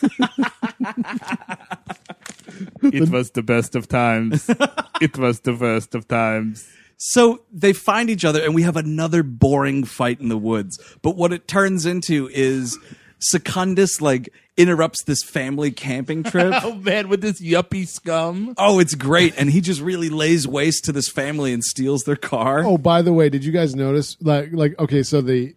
It was the best of times. It was the worst of times. So they find each other, and we have another boring fight in the woods. But what it turns into is Secundus like interrupts this family camping trip. Oh man, with this yuppie scum. Oh, it's great. And he just really lays waste to this family and steals their car. Oh, by the way, did you guys notice? Like, like, okay, so the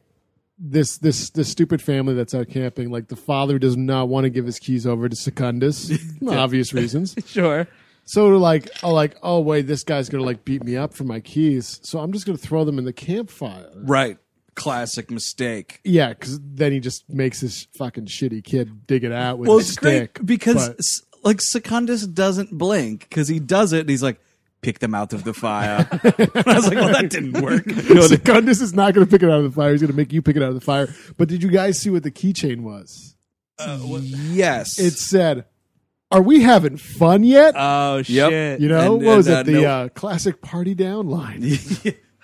this this this stupid family that's out camping, like the father does not want to give his keys over to Secundus, for obvious reasons. Sure. So like, oh, like, oh wait, this guy's gonna like beat me up for my keys, so I'm just gonna throw them in the campfire. Right. Classic mistake. Yeah, because then he just makes this fucking shitty kid dig it out with Well, a it's stick. great because But- s- like Secundus doesn't blink because he does it and he's like, pick them out of the fire. I was like, well, that didn't work. no Secundus is not going to pick it out of the fire. He's going to make you pick it out of the fire. But did you guys see what the keychain was? yes. It said, "Are we having fun yet?" Oh shit. you know, and- what was and, it? uh, The no- uh, classic party down line.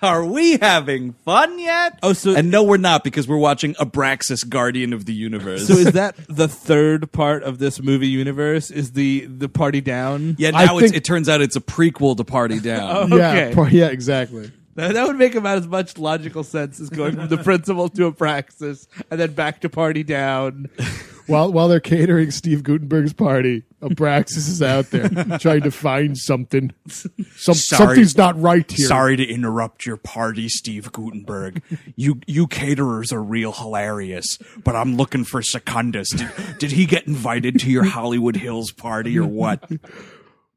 Are we having fun yet? Oh, so- and no, we're not because we're watching Abraxas, Guardian of the Universe. So is that the third part of this movie universe? Is the the party down? yeah, I now it's, think- it turns out it's a prequel to Party Down. Oh. Yeah, Okay. par- yeah, exactly. That, that would make about as much logical sense as going from the principal to Abraxas and then back to party down. While while they're catering Steve Guttenberg's party, Abraxas is out there trying to find something. Some, something's not right here. Sorry to interrupt your party, Steve Guttenberg. You you caterers are real hilarious, but I'm looking for Secundus. Did, did he get invited to your Hollywood Hills party or what?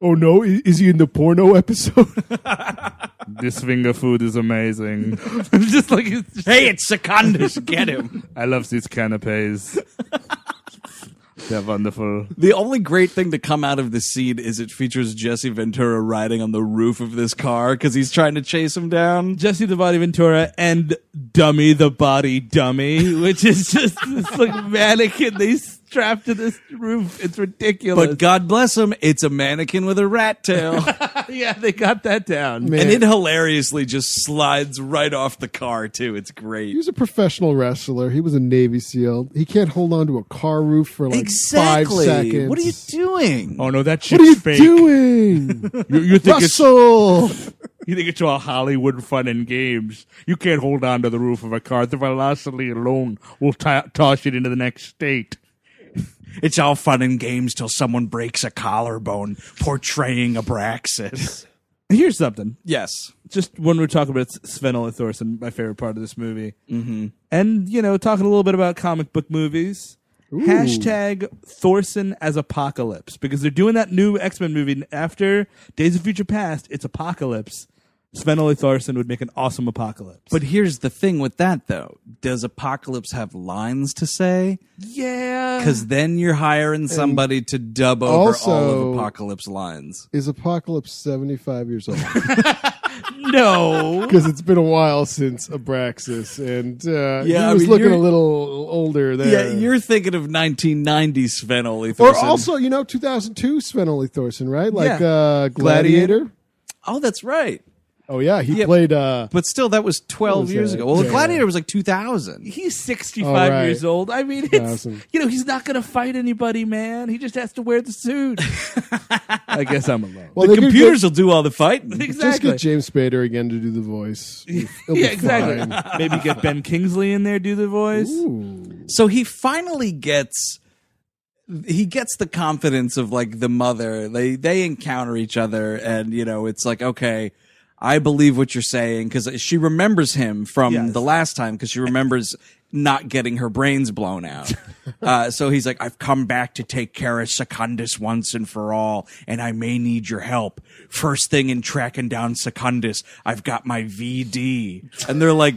Oh no, is he in the porno episode? This finger food is amazing. just like it's just- Hey, it's Secundus. Get him. I love these canapes. They're wonderful. The only great thing to come out of this scene is it features Jesse Ventura riding on the roof of this car because he's trying to chase him down. Jesse the Body Ventura and Dummy the Body Dummy, which is just this like mannequin they strapped to this roof. It's ridiculous. But God bless him, it's a mannequin with a rat tail. yeah, they got that down. Man. and it hilariously just slides right off the car, too. It's He great. was a professional wrestler. He was a Navy SEAL. He can't hold on to a car roof for like five seconds. What are you doing? Oh no, that What shit's are you fake. doing, You, you think it's Russell? you think it's all Hollywood fun and games? You can't hold on to the roof of a car. The velocity alone will t- toss it into the next state. It's all fun and games till someone breaks a collarbone portraying Abraxas. Here's something. yes. Just when we're talking about Sven Ole Thorsen, my favorite part of this movie, mm-hmm. and you know, talking a little bit about comic book movies. Hashtag Thorsen as Apocalypse because they're doing that new X Men movie after Days of Future Past. It's Apocalypse. Sven Ole Thorsen would make an awesome Apocalypse. But here's the thing with that, though. Does Apocalypse have lines to say? yeah, Because then you're hiring somebody to dub over all of Apocalypse lines. Is Apocalypse seventy five years old? no, Because it's been a while since Abraxas, and uh, Yeah, he I was mean, looking a little older there. Yeah, you're thinking of 1990 Sven Ole or Thorsen. also, you know, 2002 Sven Ole Thorsen, right? Like Yeah. uh, Gladiator. Gladiator. oh, that's right. Oh yeah, he Yeah. played. Uh, But still, that was 12 was years that? ago. Well, Yeah. Gladiator was like 2000. he's sixty All right. years old. I mean, it's Awesome. you know he's not gonna fight anybody, man. He just has to wear the suit. I guess I'm alone. well, the they could computers will do all the fighting. get, just exactly. get James Spader again to do the voice. He'll be yeah, exactly. fine. Maybe get Ben Kingsley in there do the voice. Ooh. So he finally gets he gets the confidence of like the mother. They they encounter each other and you know, it's like okay, I believe what you're saying because she remembers him from Yes. the last time because she remembers not getting her brains blown out. uh, so he's like, I've come back to take care of Secundus once and for all, and I may need your help. First thing in tracking down Secundus, I've got my VD. And they're like,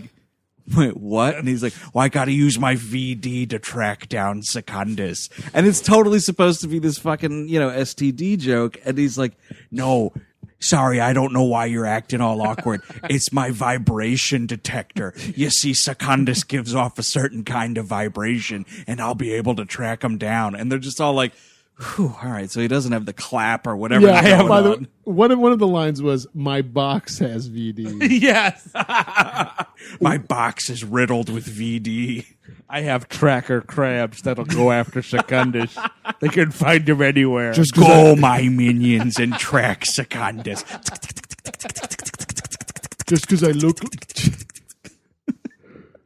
Wait, what? And he's like, well, I gotta use my VD to track down Secundus. And it's totally supposed to be this fucking, you know, STD joke. And he's like, no, sorry, I don't know why you're acting all awkward. It's my vibration detector. You see, Secundus gives off a certain kind of vibration and I'll be able to track him down. And they're just all like, Whew, all right, so he doesn't have the clap or whatever. Yeah, going by the, on. one of one of the lines was, "My box has VD." yes, My box is riddled with VD. I have tracker crabs that'll go after Secundus. they can find him anywhere. Just Go, my minions, and track Secundus. just because I look,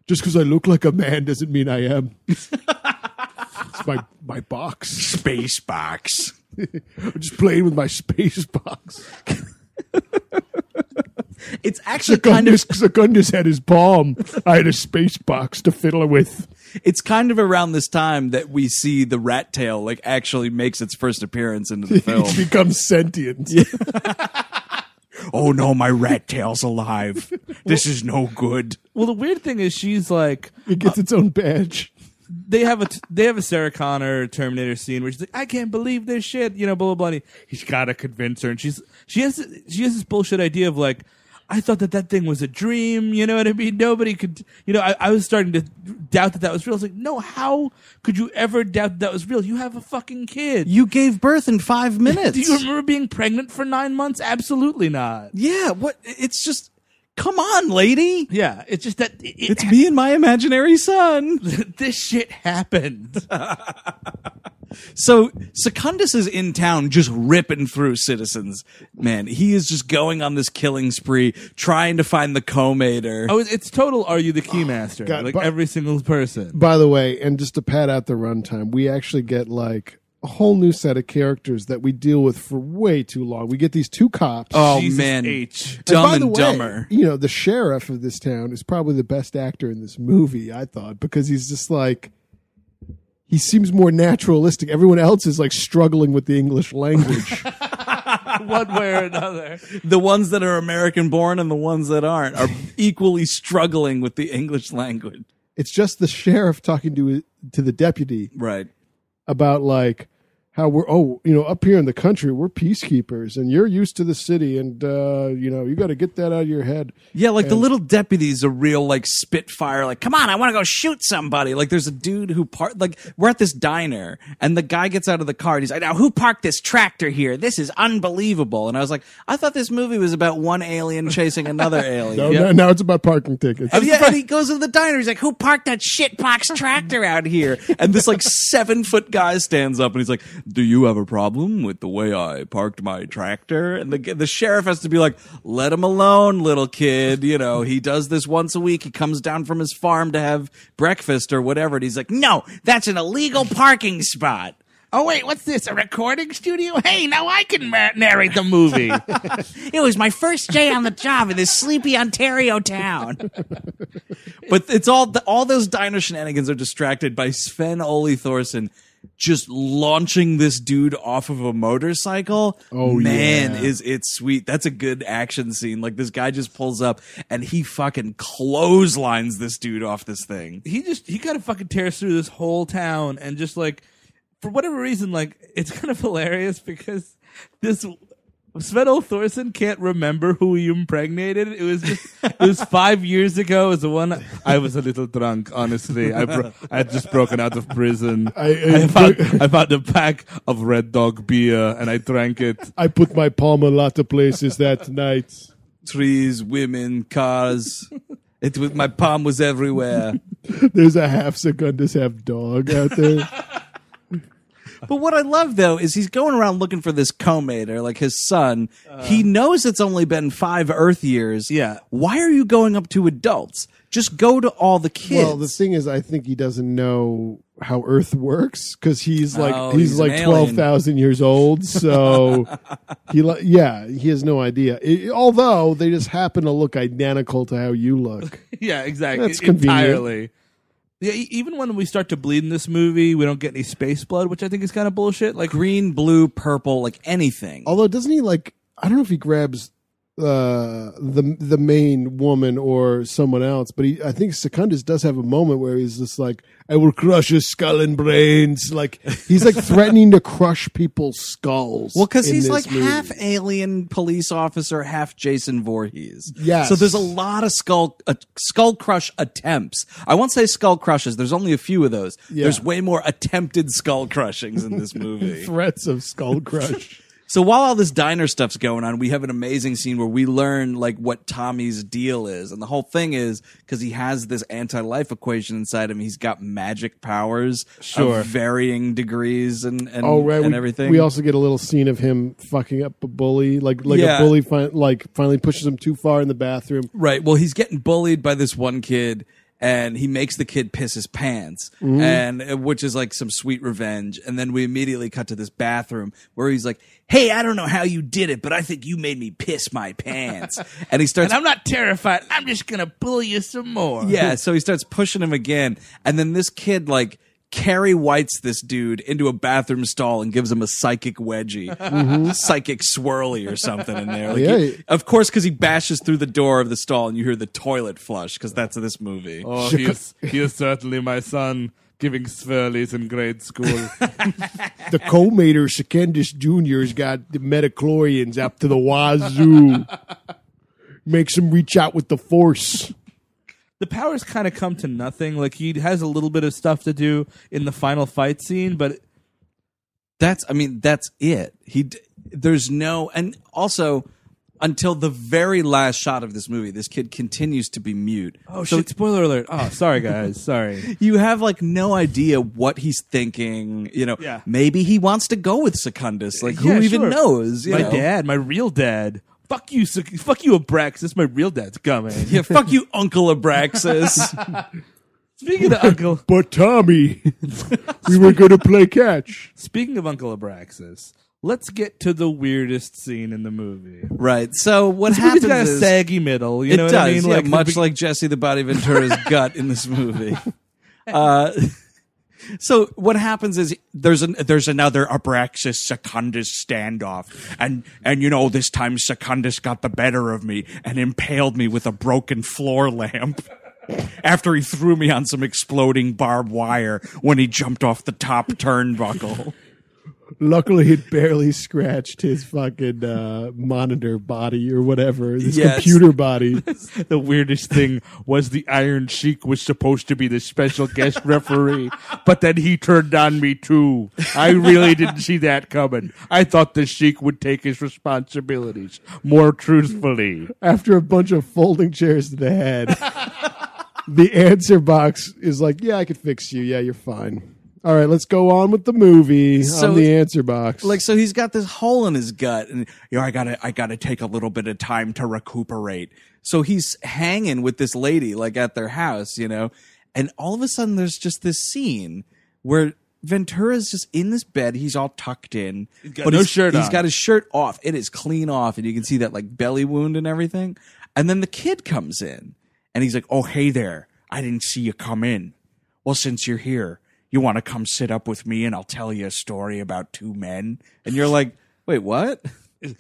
just because I look like a man doesn't mean I am. It's my my box. Space box. I'm just playing with my space box. It's actually kind of Secundus, Secundus had his palm. I had a space box to fiddle with. it's kind of around this time that we see the rat tail like actually makes its first appearance into the film. it becomes sentient. oh no, my rat tail's alive. This is no good. well, the weird thing is, she's like, It gets uh, its own badge. They have a they have a Sarah Connor Terminator scene where she's like, I can't believe this shit, you know, blah blah blah. He's got to convince her, and she's she has she has this bullshit idea of like. I thought that that thing was a dream. You know what I mean? Nobody could, you know, I, I was starting to doubt that that was real. I was like, no, how could you ever doubt that, that was real? You have a fucking kid. You gave birth in five minutes. Do you remember being pregnant for nine months? Absolutely not. yeah, what? It's just, come on, lady. Yeah, it's just that it, It's me and my imaginary son. this shit happened. So Secundus is in town just ripping through citizens. Man, he is just going on this killing spree, trying to find the co-mater. Oh, it's total. Are you the keymaster? God, like but- every single person. By the way, and just to pad out the runtime, we actually get like a whole new set of characters that we deal with for way too long. We get these two cops. Oh Jesus man, H. And dumb by and, the way, dumber. You know, the sheriff of this town is probably the best actor in this movie, I thought, because he's just like he seems more naturalistic. Everyone else is like struggling with the English language. One way or another. The ones that are American born and the ones that aren't are equally struggling with the English language. it's just the sheriff talking to to the deputy Right. about like how we're oh you know up here in the country we're peacekeepers and you're used to the city and uh you know you got to get that out of your head Yeah, like the little deputy's a real like spitfire. Like, come on, I want to go shoot somebody. Like, there's a dude who parked. Like, we're at this diner, and the guy gets out of the car. and He's like, "Now, who parked this tractor here? This is unbelievable." And I was like, "I thought this movie was about one alien chasing another alien." no, now, now it's about parking tickets And yeah, and he goes to the diner. He's like, "Who parked that shitbox tractor out here?" And this like seven foot guy stands up and he's like, "Do you have a problem with the way I parked my tractor?" And the the sheriff has to be like, "Let him alone, little kid. You know, he does this once a week. He comes down from his farm to have breakfast or whatever." And he's like, "No, that's an illegal parking spot." Oh wait, what's this? A recording studio? Hey, now I can ma- narrate the movie. It was my first day on the job in this sleepy Ontario town. but it's all all those diner shenanigans are distracted by Sven Ole Thorsen just launching this dude off of a motorcycle. Oh, man, yeah. is it sweet? That's a good action scene. Like this guy just pulls up and he fucking clotheslines this dude off this thing. he just he kind of fucking tears through this whole town and just like for whatever reason, like it's kind of hilarious because this Sven Ole Thorsen can't remember who he impregnated. It was just it was five years ago. It was the one I was a little drunk. Honestly, I bro- I had just broken out of prison. I- I- I found I found a pack of Red Dog beer and I drank it. i put my palm a lot of places that night Trees, women, cars. It was my palm was everywhere. there's a half secundus half dog out there But what I love though is he's going around looking for this co-mater, like his son. Uh-huh. he knows it's only been five Earth years. Yeah. Why are you going up to adults? Just go to all the kids. Well, the thing is, I think he doesn't know how Earth works because he's oh, like Oh, he's, he's like twelve thousand years old. So he, li- yeah, he has no idea. I- although they just happen to look identical to how you look. Yeah, exactly. That's convenient. Entirely. Yeah, e- even when we start to bleed in this movie, we don't get any space blood, which I think is kind of bullshit. Like, green, blue, purple, like anything. Although doesn't he like? I don't know if he grabs uh the the main woman or someone else but he i think secundus does have a moment where he's just like i will crush his skull and brains like he's like threatening to crush people's skulls Well, because he's like movie. half alien police officer, half Jason Voorhees. Yeah. So there's a lot of skull uh, skull crush attempts. I won't say skull crushes. There's only a few of those. Yeah. There's way more attempted skull crushings in this movie. threats of skull crush so while all this diner stuff's going on, we have an amazing scene where we learn like what Tommy's deal is, and the whole thing is because he has this anti-life equation inside him. He's got magic powers Sure. of varying degrees and and, oh right and we, everything. we also get a little scene of him fucking up a bully like like Yeah. a bully fi- like finally pushes him too far in the bathroom Right. Well, he's getting bullied by this one kid, and he makes the kid piss his pants, Mm-hmm. and uh, which is like some sweet revenge. And then we immediately cut to this bathroom where he's like, "Hey, I don't know how you did it, but I think you made me piss my pants." and he starts. and I'm not terrified. I'm just gonna bully you some more. yeah, so he starts pushing him again, and then this kid like. Carrie Whites this dude into a bathroom stall and gives him a psychic wedgie, mm-hmm. psychic swirly or something in there. Like Yeah. he- of course, because he bashes through the door of the stall and you hear the toilet flush because that's this movie. Oh, he is, he is certainly my son giving swirlies in grade school. the co-mater secundus junior's got the midi-chlorians up to the wazoo makes him reach out with the force the powers kind of come to nothing. Like he has a little bit of stuff to do in the final fight scene, but That's, I mean, that's it. He, d- there's no, and also until the very last shot of this movie, this kid continues to be mute. oh shit! Spoiler alert! Oh, sorry guys, sorry. You have like no idea what he's thinking. You know, Yeah. maybe he wants to go with Secundus. Like, who Yeah, even sure. knows? you my know? dad, my real dad. Fuck you, Sec- fuck you, Abraxas. My real dad's coming. Yeah, fuck you, Uncle Abraxas. Speaking of Uncle, but tommy we were going to play catch speaking of Uncle Abraxas, let's get to the weirdest scene in the movie. right. So what This happens movie's got a is saggy middle. You it know does, what I mean? yeah, the much be- like Jesse the Body Ventura's gut in this movie. Uh, so what happens is there's an there's another Abraxas Secundus standoff, and and you know this time Secundus got the better of me and impaled me with a broken floor lamp. After he threw me on some exploding barbed wire when he jumped off the top turnbuckle. Luckily it barely scratched his fucking uh, monitor body or whatever his Yes. computer body the weirdest thing was the Iron Sheik was supposed to be the special guest referee, but then he turned on me too. I really didn't see that coming. I thought the Sheik would take his responsibilities more truthfully. after a bunch of folding chairs to the head the answer box is like yeah i could fix you yeah you're fine all right let's go on with the movie So- on the answer box. like so he's got this hole in his gut and you know i gotta i gotta take a little bit of time to recuperate. So he's hanging with this lady like at their house you know and all of a sudden there's just this scene where ventura's just in this bed. He's all tucked in. Got no he's, shirt he's on. got his shirt off. It is clean off and you can see that like belly wound and everything. And then the kid comes in and he's like oh hey there. I didn't see you come in. Well, since you're here, you want to come sit up with me and I'll tell you a story about two men? And you're like, wait, what?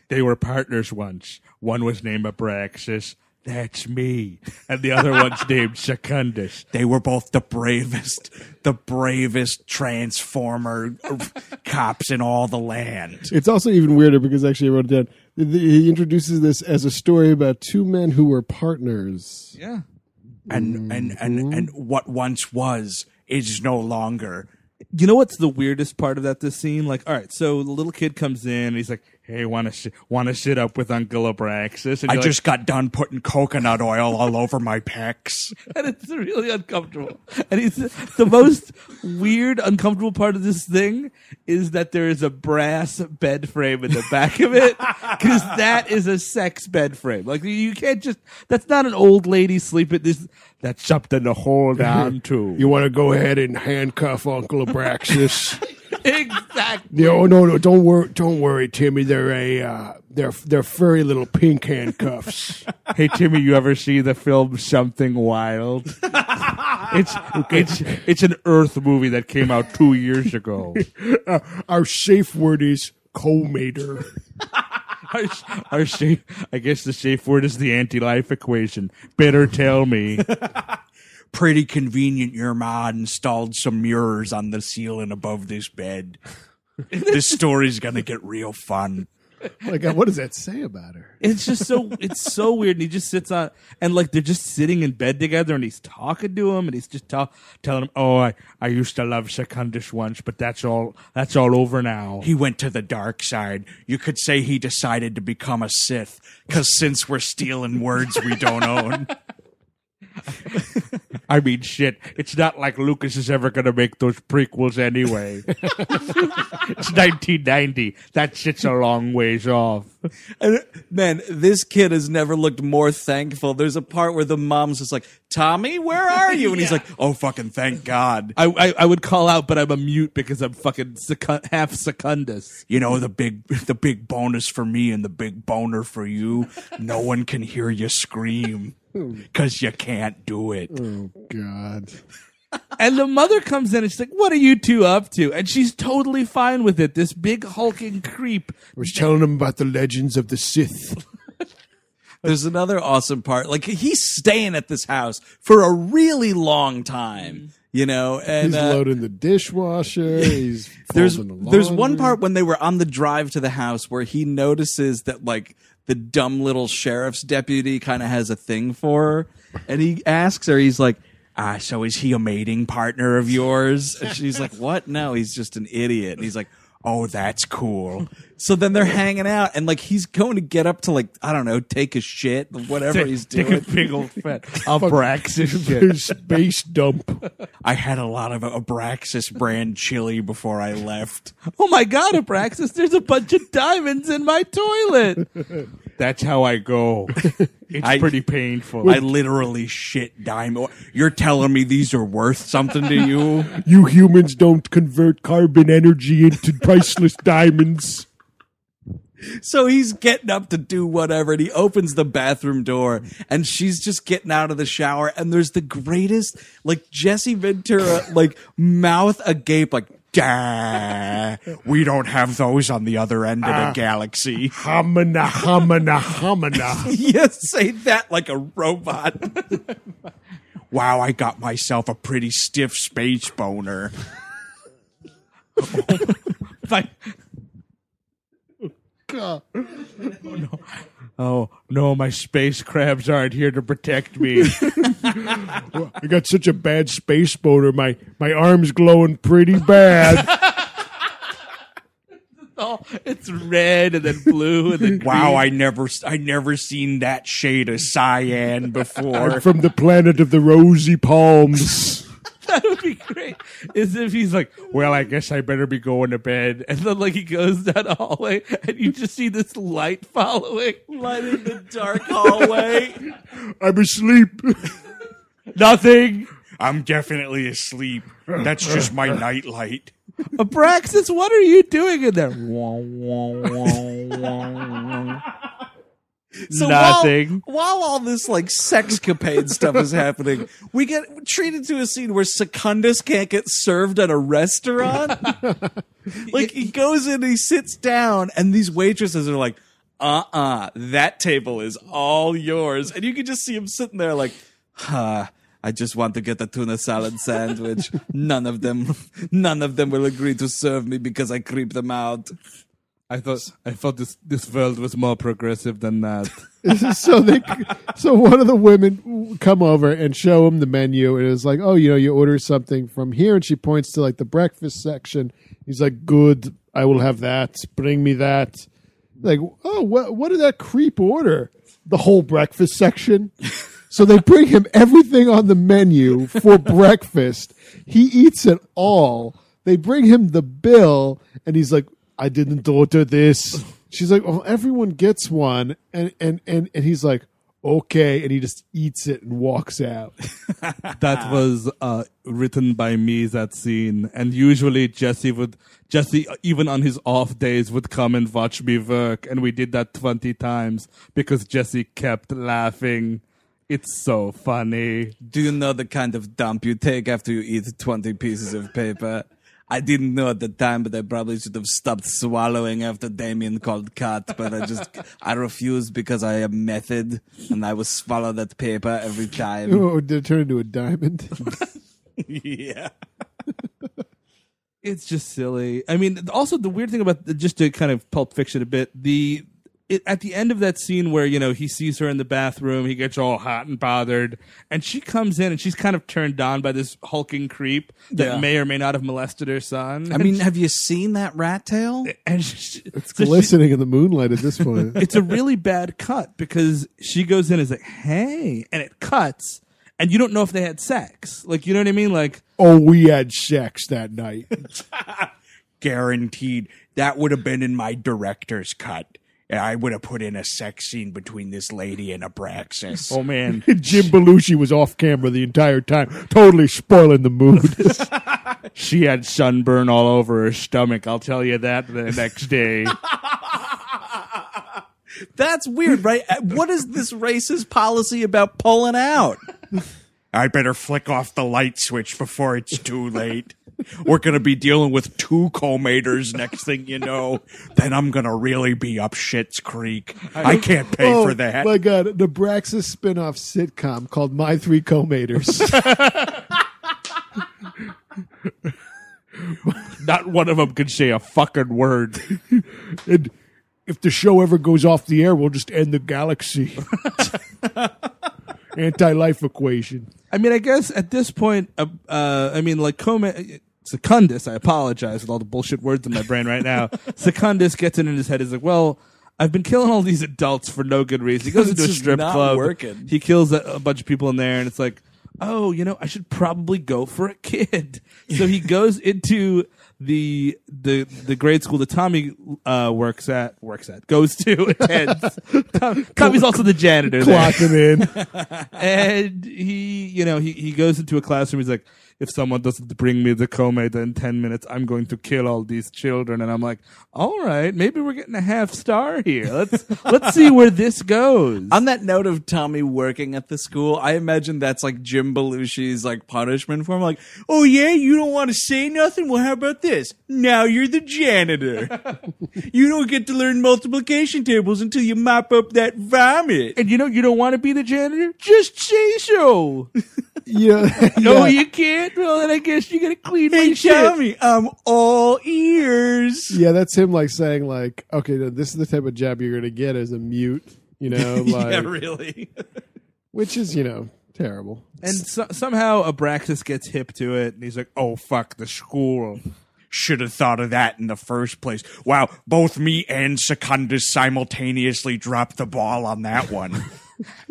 They were partners once. One was named Abraxas. That's me. And the other one's named Secundus. They were both the bravest, the bravest transformer cops in all the land. It's also even weirder because actually I wrote it down. The- the- He introduces this as a story about two men who were partners. Yeah. And, and, and, mm-hmm. and what once was is no longer. You know what's the weirdest part of that this scene? Like, all right, so the little kid comes in and he's like, hey, want to sh- want to shit up with Uncle Abraxas? And I just got done putting coconut oil all over my pecs. and it's really uncomfortable. And he's the most weird, uncomfortable part of this thing is that there is a brass bed frame in the back of it because that is a sex bed frame. Like you can't just. That's not an old lady sleeping. This that's something to hold on to. You want to go ahead and handcuff Uncle Abraxas? exactly. no, no, no. Don't worry, don't worry, Timmy. They're a uh, they're they're furry little pink handcuffs. Hey Timmy, you ever see the film Something Wild? it's it's it's an Earth movie that came out two years ago. Uh, our safe word is co-mater. Our, our I guess the safe word is the anti-life equation. Better tell me. Pretty convenient your ma installed some mirrors on the ceiling above this bed. this story's gonna get real fun. Like, what does that say about her? It's just so it's so weird. And he just sits on and like they're just sitting in bed together, and he's talking to him, and he's just ta- telling him, "Oh, I, I used to love Secundus once, but that's all that's all over now." He went to the dark side. You could say he decided to become a Sith, because since we're stealing words we don't own. I mean, shit. It's not like Lucas is ever going to make those prequels anyway. it's 1990. That shit's a long ways off. And man, this kid has never looked more thankful. There's a part where the mom's just like, Tommy, where are you? And he's like, oh, fucking thank God. I, I I would call out, but I'm a mute because I'm fucking secund- half Secundus. You know, the big, the big bonus for me and the big boner for you. No one can hear you scream because you can't do it. Oh God. And the mother comes in and she's like, "What are you two up to?" And she's totally fine with it. This big hulking creep. I was telling him about the legends of the Sith. There's another awesome part. Like he's staying at this house for a really long time, you know, and He's uh, loading the dishwasher. He's there's the there's one part when they were on the drive to the house where he notices that like the dumb little sheriff's deputy kind of has a thing for her, and he asks her, he's like. Ah, so is he a mating partner of yours? And she's like, "What? No, he's just an idiot." And he's like, "Oh, that's cool." So then they're hanging out, and like he's going to get up to like I don't know, take a shit, whatever he's doing. Take a doing. big old fat Abraxas shit. Space dump. I had a lot of Abraxas brand chili before I left. Oh my god, Abraxas, there's a bunch of diamonds in my toilet. That's how I go. It's I- pretty painful. I literally shit diamond. You're telling me these are worth something to you? You humans don't convert carbon energy into priceless diamonds. So he's getting up to do whatever, and he opens the bathroom door, and she's just getting out of the shower, and there's the greatest, like Jesse Ventura, like mouth agape, like. Dah, we don't have those on the other end of the ah. galaxy. Hamana, hamana, hamana. yes, say that like a robot. wow, I got myself a pretty stiff space boner. Like- oh no, Oh, my space crabs aren't here to protect me. I got such a bad space boner. My my arm's glowing pretty bad. oh, it's red and then blue and then Wow, I never, I never seen that shade of cyan before. I'm from the planet of the rosy palms. that would be great. Is if he's like, well, I guess I better be going to bed, and then like he goes down the hallway, and you just see this light following. Light in the dark hallway. I'm asleep. Nothing. I'm definitely asleep. That's just my nightlight. Abraxas, what are you doing in there? So Nothing. While, while all this like sex sexcapade stuff is happening, we get treated to a scene where Secundus can't get served at a restaurant. like he goes in, he sits down, and these waitresses are like, "Uh, uh that table is all yours," and you can just see him sitting there like, "Huh." I just want to get a tuna salad sandwich. None of them, none of them will agree to serve me because I creep them out. I thought I thought this this world was more progressive than that. so they, so one of the women come over and show him the menu, and it's like, oh, you know, you order something from here, and she points to like the breakfast section. He's like, good, I will have that. Bring me that. Like, oh, what what did that creep order? The whole breakfast section. so they bring him everything on the menu for breakfast. He eats it all. They bring him the bill, and he's like, "I didn't order this." She's like, "Oh, everyone gets one," and and and and he's like, "Okay," and he just eats it and walks out. That was uh, written by me. That scene, and usually Jesse would Jesse even on his off days would come and watch me work, and we did that twenty times because Jesse kept laughing. It's so funny. Do you know the kind of dump you take after you eat 20 pieces of paper? I didn't know at the time, but I probably should have stopped swallowing after Damian called cut, but I just, I refused because I am method and I will swallow that paper every time. Oh, oh, did it turn into a diamond? yeah. It's just silly. I mean, also the weird thing about just to kind of pulp fiction a bit, the it, at the end of that scene where you know he sees her in the bathroom, he gets all hot and bothered, and she comes in and she's kind of turned on by this hulking creep that Yeah. may or may not have molested her son. I mean, have you seen that rat tail? and she, It's so she- glistening in the moonlight at this point. it's a really bad cut because she goes in and is like, "Hey," and it cuts, and you don't know if they had sex. Like, you know what I mean? Like, oh, we had sex that night. guaranteed that would have been in my director's cut. And I would have put in a sex scene between this lady and Abraxas. oh man, Jim Belushi was off camera the entire time, totally spoiling the mood. she had sunburn all over her stomach. I'll tell you that the next day. That's weird, right? Uh, What is this racist policy about pulling out? I better flick off the light switch before it's too late. We're going to be dealing with two co-maters next thing you know. Then I'm going to really be up shit's creek. I can't pay oh for that. my god, the Abraxas spin-off sitcom called My Three Co-Maters. Not one of them can say a fucking word. and if the show ever goes off the air, we'll just end the galaxy. Anti-life equation. I mean, I guess at this point, uh, uh, I mean, like Coma, Secundus. I apologize with all the bullshit words in my brain right now. Secundus gets it in his head. He's like, well. I've been killing all these adults for no good reason. He goes into a strip not club. working. He kills a, a bunch of people in there, and it's like, oh, you know, I should probably go for a kid. So he goes into the the the grade school that Tommy uh, works at works at goes to attends. Tom, Tommy's also the janitor there Clocking in. and he, you know, he, he goes into a classroom. He's like, if someone doesn't bring me the comate in 10 minutes, I'm going to kill all these children. And I'm like, all right, maybe we're getting a half star here. Let's, let's see where this goes. On that note of Tommy working at the school, I imagine that's like Jim Belushi's like punishment for him. Like, oh yeah, you don't want to say nothing? Well, how about this? Now you're the janitor. you don't get to learn multiplication tables until you mop up that vomit. and you know, you don't want to be the janitor? Just say so. Yeah, No, yeah. you can't. Well, then I guess you got to clean my Hey shit. Tommy, I'm all ears. Yeah, that's him like saying like, okay, no, this is the type of job you're gonna get as a mute, you know, like yeah, really. which is, you know, terrible. And so, somehow Abraxas gets hip to it, and he's like, "Oh fuck the school." Should have thought of that in the first place. Wow, both me and Secundus simultaneously dropped the ball on that one.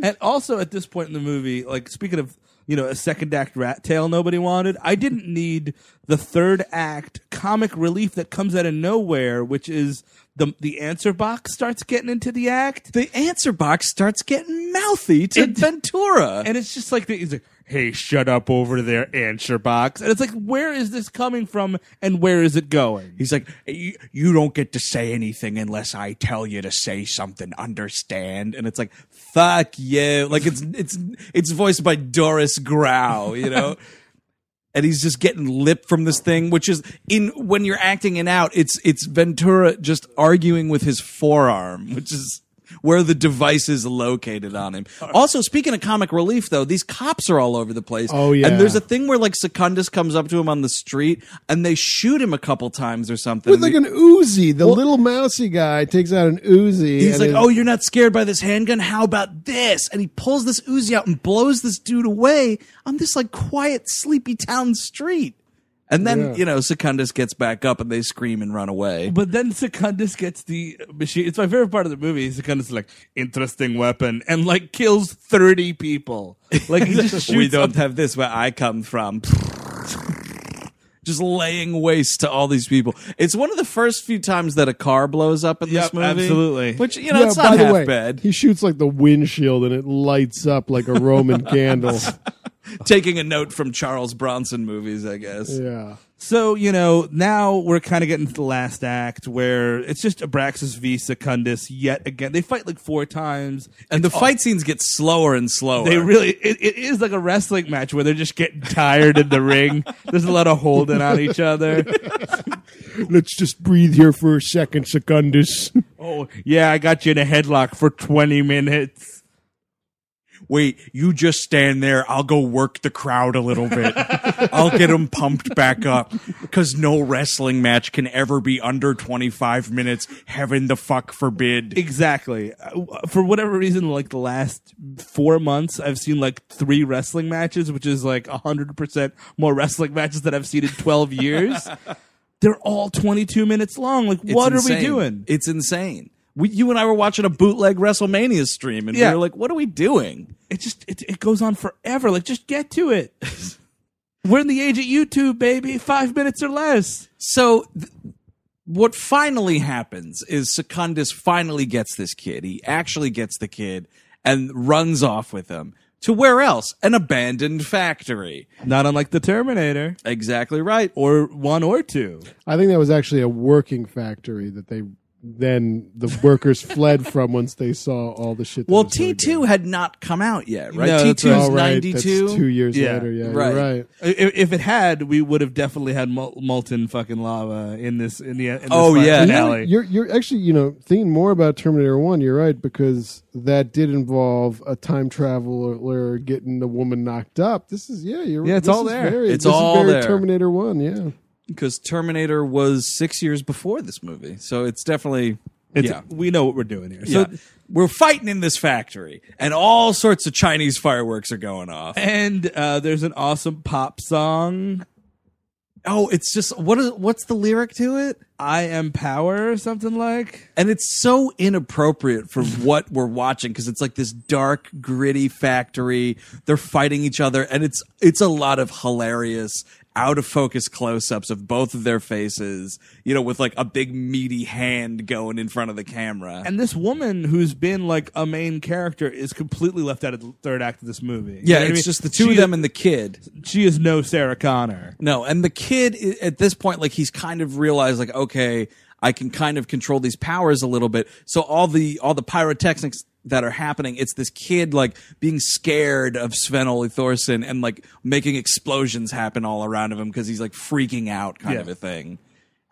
And also at this point in the movie, like speaking of you know a second act rat tail nobody wanted, I didn't need the third act comic relief that comes out of nowhere, which is the the answer box starts getting into the act, the answer box starts getting mouthy to It- Ventura. and it's just like the, he's like, "Hey, shut up over there, answer box," and it's like, where is this coming from, and where is it going? He's like, you, you don't get to say anything unless I tell you to say something. Understand? and it's like fuck you like it's it's it's voiced by doris grau you know and he's just getting lip from this thing which is in when you're acting it out it's it's ventura just arguing with his forearm which is where the device is located on him. Also, speaking of comic relief, though, these cops are all over the place. Oh, yeah. and there's a thing where like Secundus comes up to him on the street and they shoot him a couple times or something. With like an Uzi, the little mousy guy takes out an Uzi. He's like, "Oh, you're not scared by this handgun? How about this?" And he pulls this Uzi out and blows this dude away on this like quiet, sleepy town street. And then, Yeah. you know, Secundus gets back up and they scream and run away. But then Secundus gets the machine. It's my favorite part of the movie. Secundus is like interesting weapon and like kills thirty people. Like he just shoots. we don't a- have this where I come from. Just laying waste to all these people. It's one of the first few times that a car blows up in Yep, this movie. absolutely. Which, you know, yeah, it's by not the half way, bad. he shoots like the windshield and it lights up like a Roman candle. Taking a note from Charles Bronson movies, I guess. Yeah. So you know now we're kind of getting to the last act where it's just Abraxas v Secundus yet again. They fight like four times, And the fight scenes get slower and slower. They really it, it is like a wrestling match where they're just getting tired in the ring. There's a lot of holding on each other. Let's just breathe here for a second, Secundus. Oh yeah, I got you in a headlock for 20 minutes. Wait, you just stand there. I'll go work the crowd a little bit. I'll get them pumped back up because no wrestling match can ever be under 25 minutes. Heaven the fuck forbid. Exactly. Uh, For whatever reason, like the last four months, I've seen like three wrestling matches, which is like hundred percent more wrestling matches than I've seen in 12 years. They're all 22 minutes long. Like, It's what are we doing? It's insane. We, you and I were watching a bootleg WrestleMania stream, and Yeah. we were like, "What are we doing?" it just it, it goes on forever. Like just get to it. We're in the age of YouTube, baby. Five minutes or less. So, th- what finally happens is Secundus finally gets this kid. He actually gets the kid and runs off with him to where else? An abandoned factory. Not unlike the Terminator, Exactly right. or one or two. I think that was actually a working factory that they then the workers fled from once they saw all the shit. that Well, T2 had not come out yet, right? No, T2 is Oh, 92. two years Yeah, later. Yeah, right. you're right. If, if it had, we would have definitely had molten fucking lava in this in the in this Oh, fi- yeah. You know, you're you're actually you know thinking more about Terminator One. You're right because that did involve a time traveler getting the woman knocked up. This is yeah, you're Yeah, it's all is there. Very, It's this is all very there. Terminator One. Yeah, Because Terminator was six years before this movie. So it's definitely. It's, yeah. We know what we're doing here. So yeah. We're fighting in this factory, and all sorts of Chinese fireworks are going off. and uh, there's an awesome pop song. Oh, it's just what is what's the lyric to it? I am power or something like. And it's so inappropriate for what we're watching because it's like this dark, gritty factory. They're fighting each other, and it's it's a lot of hilarious, out of focus close ups of both of their faces. You know, with like a big meaty hand going in front of the camera. And this woman who's been like a main character is completely left out of the third act of this movie. You yeah, know what I it's mean? just the two She of is- them and the kid. She is no Sarah Connor. No, and the kid at this point, like he's kind of realized, like, okay, I can kind of control these powers a little bit. So all the all the pyrotechnics that are happening, it's this kid like being scared of Sven Ole Thorsen and like making explosions happen all around of him because he's like freaking out, kind Yeah. of a thing.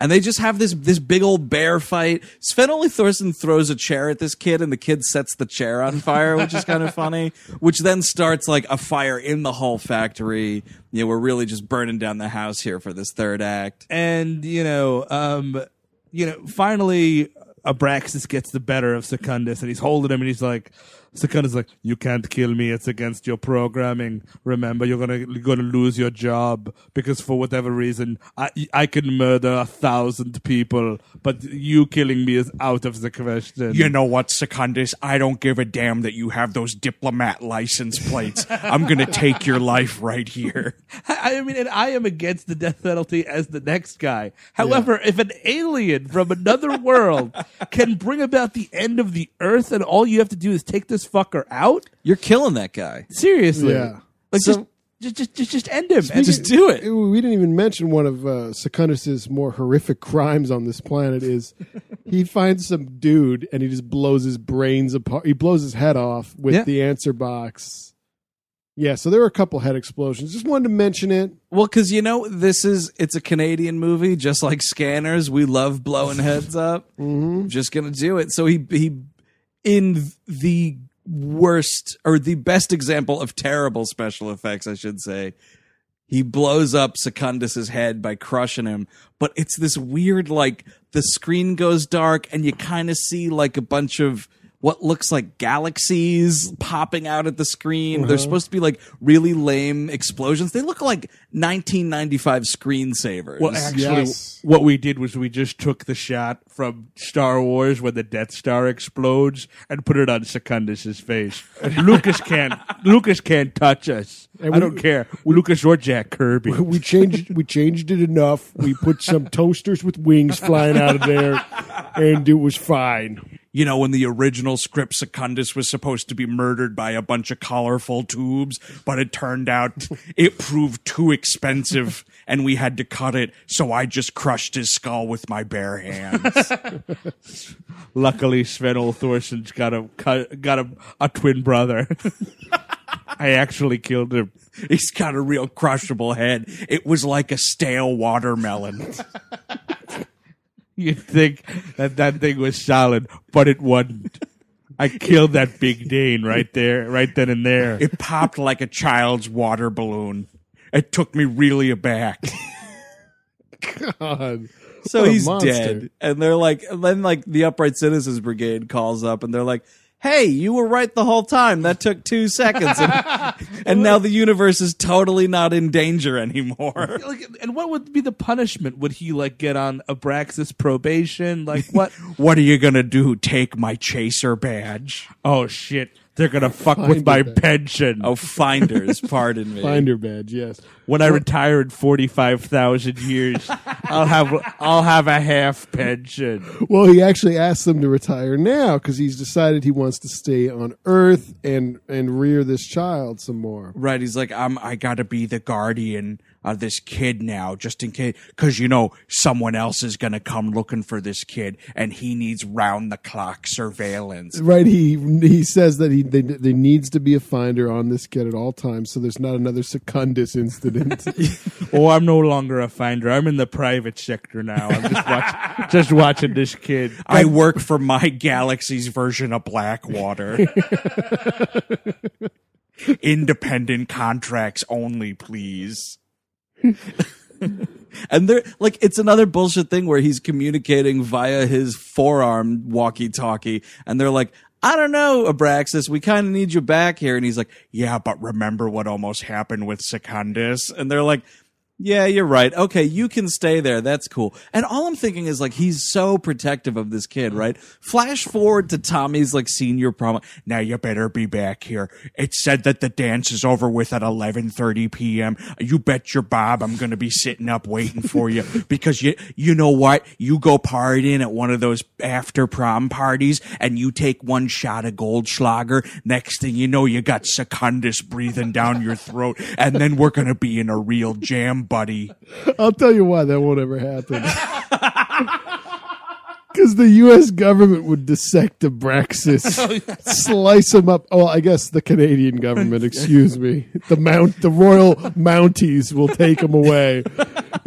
And they just have this this big old bear fight. Sven Ole Thorsen throws a chair at this kid, and the kid sets the chair on fire, which is kind of funny. Which then starts like a fire in the whole factory. You know, we're really just burning down the house here for this third act. and you know, um, you know, finally Abraxas gets the better of Secundus, and he's holding him, and he's like, Secundus like, "You can't kill me. It's against your programming. Remember, you're gonna you're gonna lose your job because for whatever reason, I I can murder a thousand people, but you killing me is out of the question." You know what, Secundus? I don't give a damn that you have those diplomat license plates. I'm going to take your life right here. I I mean, and I am against the death penalty as the next guy. However, if an alien from another world can bring about the end of the earth and all you have to do is take this fucker out, You're killing that guy. seriously, Yeah. like So- just, just, just, just, just end him. And Just do it. We didn't even mention one of uh, Secundus's more horrific crimes on this planet is he finds some dude and he just blows his brains apart. He blows his head off with Yeah. the answer box. Yeah, so there were a couple head explosions. Just wanted to mention it. Well, because you know this is it's a Canadian movie, just like Scanners. We love blowing heads up. Mm-hmm. Just gonna do it. So he he in the worst or the best example of terrible special effects, I should say. He blows up Secundus's head by crushing him, but it's this weird like the screen goes dark and you kind of see like a bunch of what looks like galaxies popping out at the screen. Uh-huh. They're supposed to be like really lame explosions. They look like 1995 screensavers. Well, actually, Yes. what we did was we just took the shot from Star Wars when the Death Star explodes and put it on Secundus's face. Lucas can't. Lucas can't touch us. And I we- don't care. Lucas or Jack Kirby. we changed we changed it enough. We put some toasters with wings flying out of there, and it was fine. You know, in the original script, Secundus was supposed to be murdered by a bunch of colorful tubes, but it turned out it proved too expensive and we had to cut it, so I just crushed his skull with my bare hands. Luckily, Sven Thorsen's got a got a, a twin brother. I actually killed him. He's got a real crushable head. It was like a stale watermelon. You'd think that that thing was solid, but it wasn't. I killed that big Dane right there, right then and there. It popped like a child's water balloon. It took me really aback. God. So he's monster. dead. And they're like, and then like the Upright Citizens Brigade calls up and they're like, hey, you were right the whole time. That took two seconds. And, and now the universe is totally not in danger anymore. Like, and what would be the punishment? Would he like get on Abraxas probation? Like what? What are you gonna do? Take my chaser badge? oh shit! They're gonna fuck with my it back. pension. Oh, finders, pardon me. Finder badge, yes. when I retire in forty five thousand years, I'll have I'll have a half pension. Well, he actually asked them to retire now because he's decided he wants to stay on Earth and and rear this child some more. Right? He's like, I'm. I gotta be the guardian of this kid now, just in case, because you know someone else is gonna come looking for this kid, and he needs round the clock surveillance. Right? He he says that he they, there needs to be a finder on this kid at all times, so there's not another Secundus incident. Oh, I'm no longer a finder. I'm in the private sector now. I'm just watch, just watching this kid. I work for my galaxy's version of Blackwater. Independent contracts only, please. And they're like, it's another bullshit thing where he's communicating via his forearm walkie talkie. And they're like, I don't know, Abraxas, we kind of need you back here. And he's like, Yeah, but remember what almost happened with Secundus? and they're like, yeah, you're right. Okay, you can stay there. That's cool. And all I'm thinking is like he's so protective of this kid, right? Flash forward to Tommy's like senior prom. Now you better be back here. It said that the dance is over with at 11:30 p.m. You bet your bob I'm going to be sitting up waiting for you because you you know what? You go partying at one of those after prom parties and you take one shot of Goldschlager. Next thing you know, you got Secundus breathing down your throat, and then we're going to be in a real jam, buddy. I'll tell you why that won't ever happen. Because the U.S. government would dissect Abraxas, oh, slice him up. Oh, I guess the Canadian government. Excuse me. The mount, the Royal Mounties will take him away,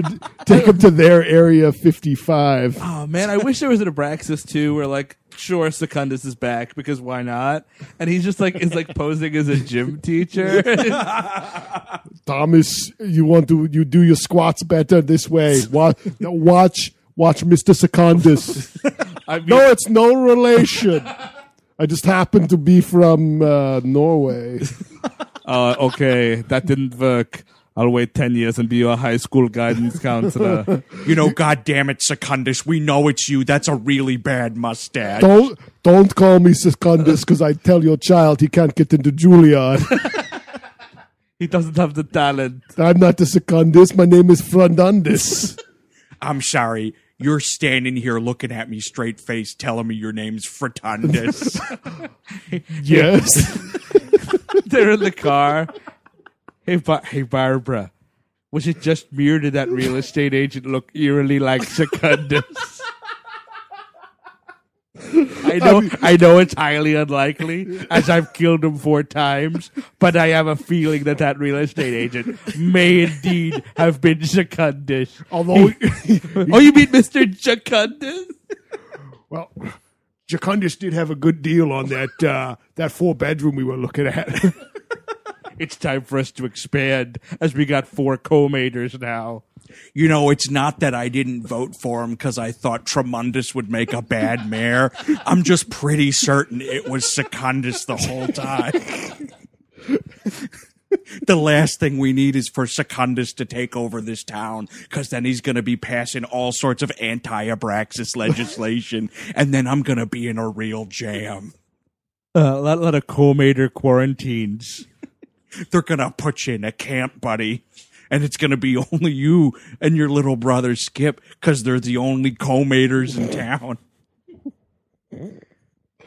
take him to their area fifty-five. Oh man, I wish there was an Abraxas too, where like, sure, Secundus is back because why not? And he's just like is like posing as a gym teacher. Thomas, you want to you do your squats better this way. Watch, watch, watch, Mister Secundus. I mean, No, it's no relation. I just happen to be from uh, Norway. uh, okay, that didn't work. I'll wait ten years and be your high school guidance counselor. You know, God damn it, Secundus, we know it's you. That's a really bad mustache. Don't don't call me Secundus because I tell your child he can't get into Juilliard. he doesn't have the talent. I'm not the Secundus. My name is Frondundus. I'm sorry. You're standing here looking at me straight faced, telling me your name's Fratundus. yes. They're in the car. Hey, Bar- hey, Barbara. Was it just me or did that real estate agent look eerily like Secundus? I know, I know it's highly unlikely, as I've killed him four times. But I have a feeling that that real estate agent may indeed have been Secundus. Although, Oh, you mean Mister Secundus? well, Jacundus did have a good deal on that uh, that four bedroom we were looking at. it's time for us to expand as we got four co-maters now. You know, it's not that I didn't vote for him because I thought Tremendous would make a bad mayor. I'm just pretty certain it was Secundus the whole time. the last thing we need is for Secundus to take over this town because then he's going to be passing all sorts of anti Abraxas legislation, and then I'm going to be in a real jam. Uh, a lot, a lot of co-mater quarantines. They're going to put you in a camp, buddy. And it's going to be only you and your little brother Skip because they're the only co-maters in town.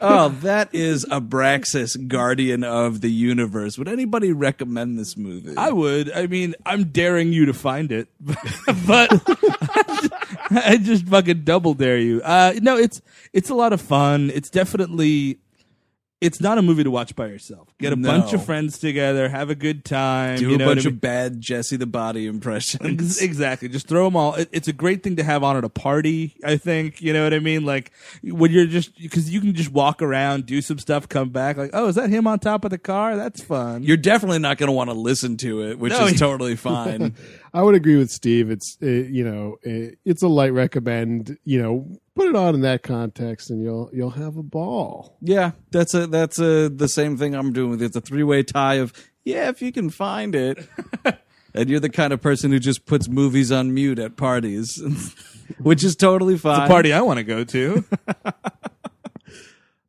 Oh, that is Abraxas, Guardian of the Universe. Would anybody recommend this movie? I would. I mean, I'm daring you to find it, but I just fucking double dare you. Uh, no, it's it's a lot of fun. It's definitely. It's not a movie to watch by yourself. Get a No. bunch of friends together, have a good time. Do you a know what bunch I mean? of bad Jesse the Body impressions. Exactly. Just throw them all. It, it's a great thing to have on at a party. I think you know what I mean. Like when you're just because you can just walk around, do some stuff, come back. Like, oh, is that him on top of the car? That's fun. You're definitely not going to want to listen to it, which No, is you- totally fine. I would agree with Steve. It's uh, you know uh, it's a light recommend. You know, put it on in that context, and you'll you'll have a ball. yeah, that's a that's a the same thing I'm doing It's a three way tie of yeah, if you can find it. and you're the kind of person who just puts movies on mute at parties, which is totally fine. the party I want to go to.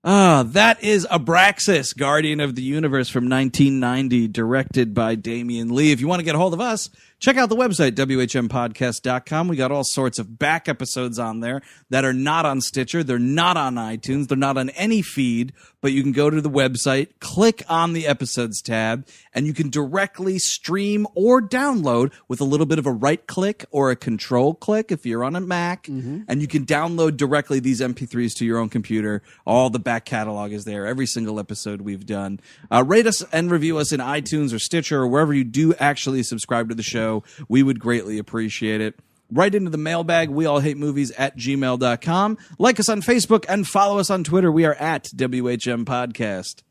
Ah, that is Abraxas, Guardian of the Universe from 1990, directed by Damian Lee. If you want to get a hold of us, check out the website, WHMPodcast.com. We got all sorts of back episodes on there that are not on Stitcher. They're not on iTunes. They're not on any feed, but you can go to the website, click on the episodes tab, and you can directly stream or download with a little bit of a right click or a control click if you're on a Mac. And you can download directly these MP3s to your own computer. All the back catalog is there, every single episode we've done. Uh, rate us and review us in iTunes or Stitcher or wherever you do actually subscribe to the show. We would greatly appreciate it. Right into the mailbag, we all hate movies at gmail.com. Like us on Facebook and follow us on Twitter. We are at WHM Podcast.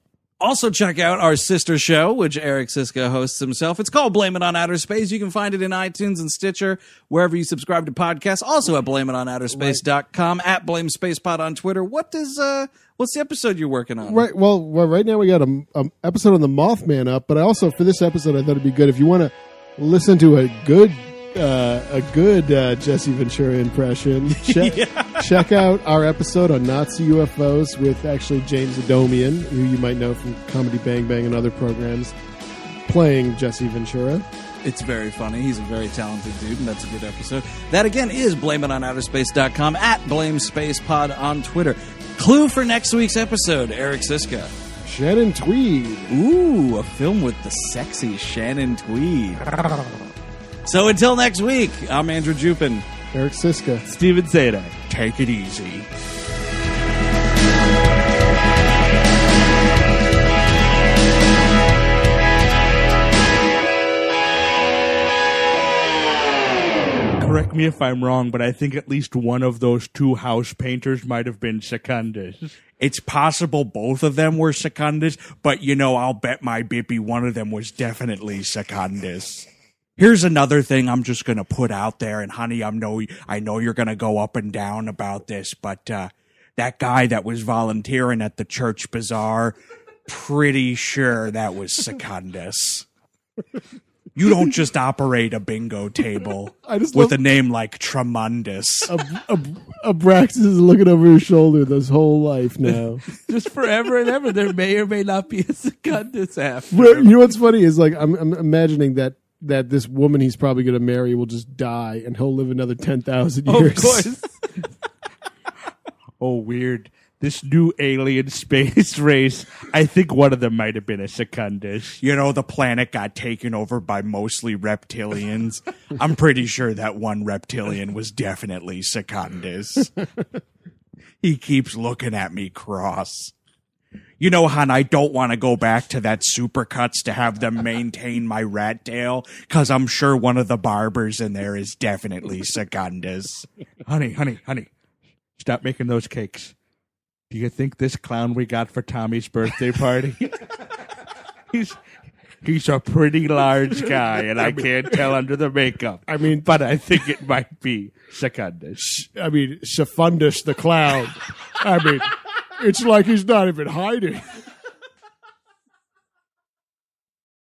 Also, check out our sister show, which Eric Szyszka hosts himself. It's called Blame It on Outer Space. You can find it in iTunes and Stitcher, wherever you subscribe to podcasts. Also at blameitouterspace.com, at Blame Space Pod on Twitter. What does, uh, what's the episode you're working on? Right. Well, well right now we got a, a episode on the Mothman up, but I also for this episode I thought it'd be good if you want to listen to a good uh, a good uh, Jesse Ventura impression. Check, check out our episode on Nazi UFOs with actually James Adomian, who you might know from Comedy Bang Bang and other programs, playing Jesse Ventura. It's very funny. He's a very talented dude, and that's a good episode. That again is blameitouterspace.com at Blame Space Pod on Twitter. Clue for next week's episode, Eric Szyszka. Shannon Tweed. Ooh, a film with the sexy Shannon Tweed. So until next week, I'm Andrew Jupin. Eric Szyszka. Stephen Sajdak. Take it easy. Correct me if I'm wrong, but I think at least one of those two house painters might have been Secundus. It's possible both of them were Secundus, but you know, I'll bet my bippy one of them was definitely Secundus. Here's another thing I'm just gonna put out there, and honey, I'm know I know you're gonna go up and down about this, but uh, that guy that was volunteering at the church bazaar, pretty sure that was Secundus. You don't just operate a bingo table I just with love- a name like Tremendous. Ab- Ab- Abraxas is looking over his shoulder this whole life now. Just forever and ever, there may or may not be a Secundus after. But you know what's funny is like I'm, I'm imagining that that this woman he's probably going to marry will just die and he'll live another ten thousand years. Of course. oh, weird. This new alien space race. I think one of them might have been a Secundus. you know, the planet got taken over by mostly reptilians. I'm pretty sure that one reptilian was definitely Secundus. he keeps looking at me cross. You know, hon, I don't want to go back to that supercuts to have them maintain my rat tail, because I'm sure one of the barbers in there is definitely Secundus. Honey, honey, honey. Stop making those cakes. Do you think this clown we got for Tommy's birthday party? he's He's a pretty large guy, and I can't tell under the makeup. I mean- but I think it might be Secundus. I mean, Secundus the clown. I mean, it's like he's not even hiding.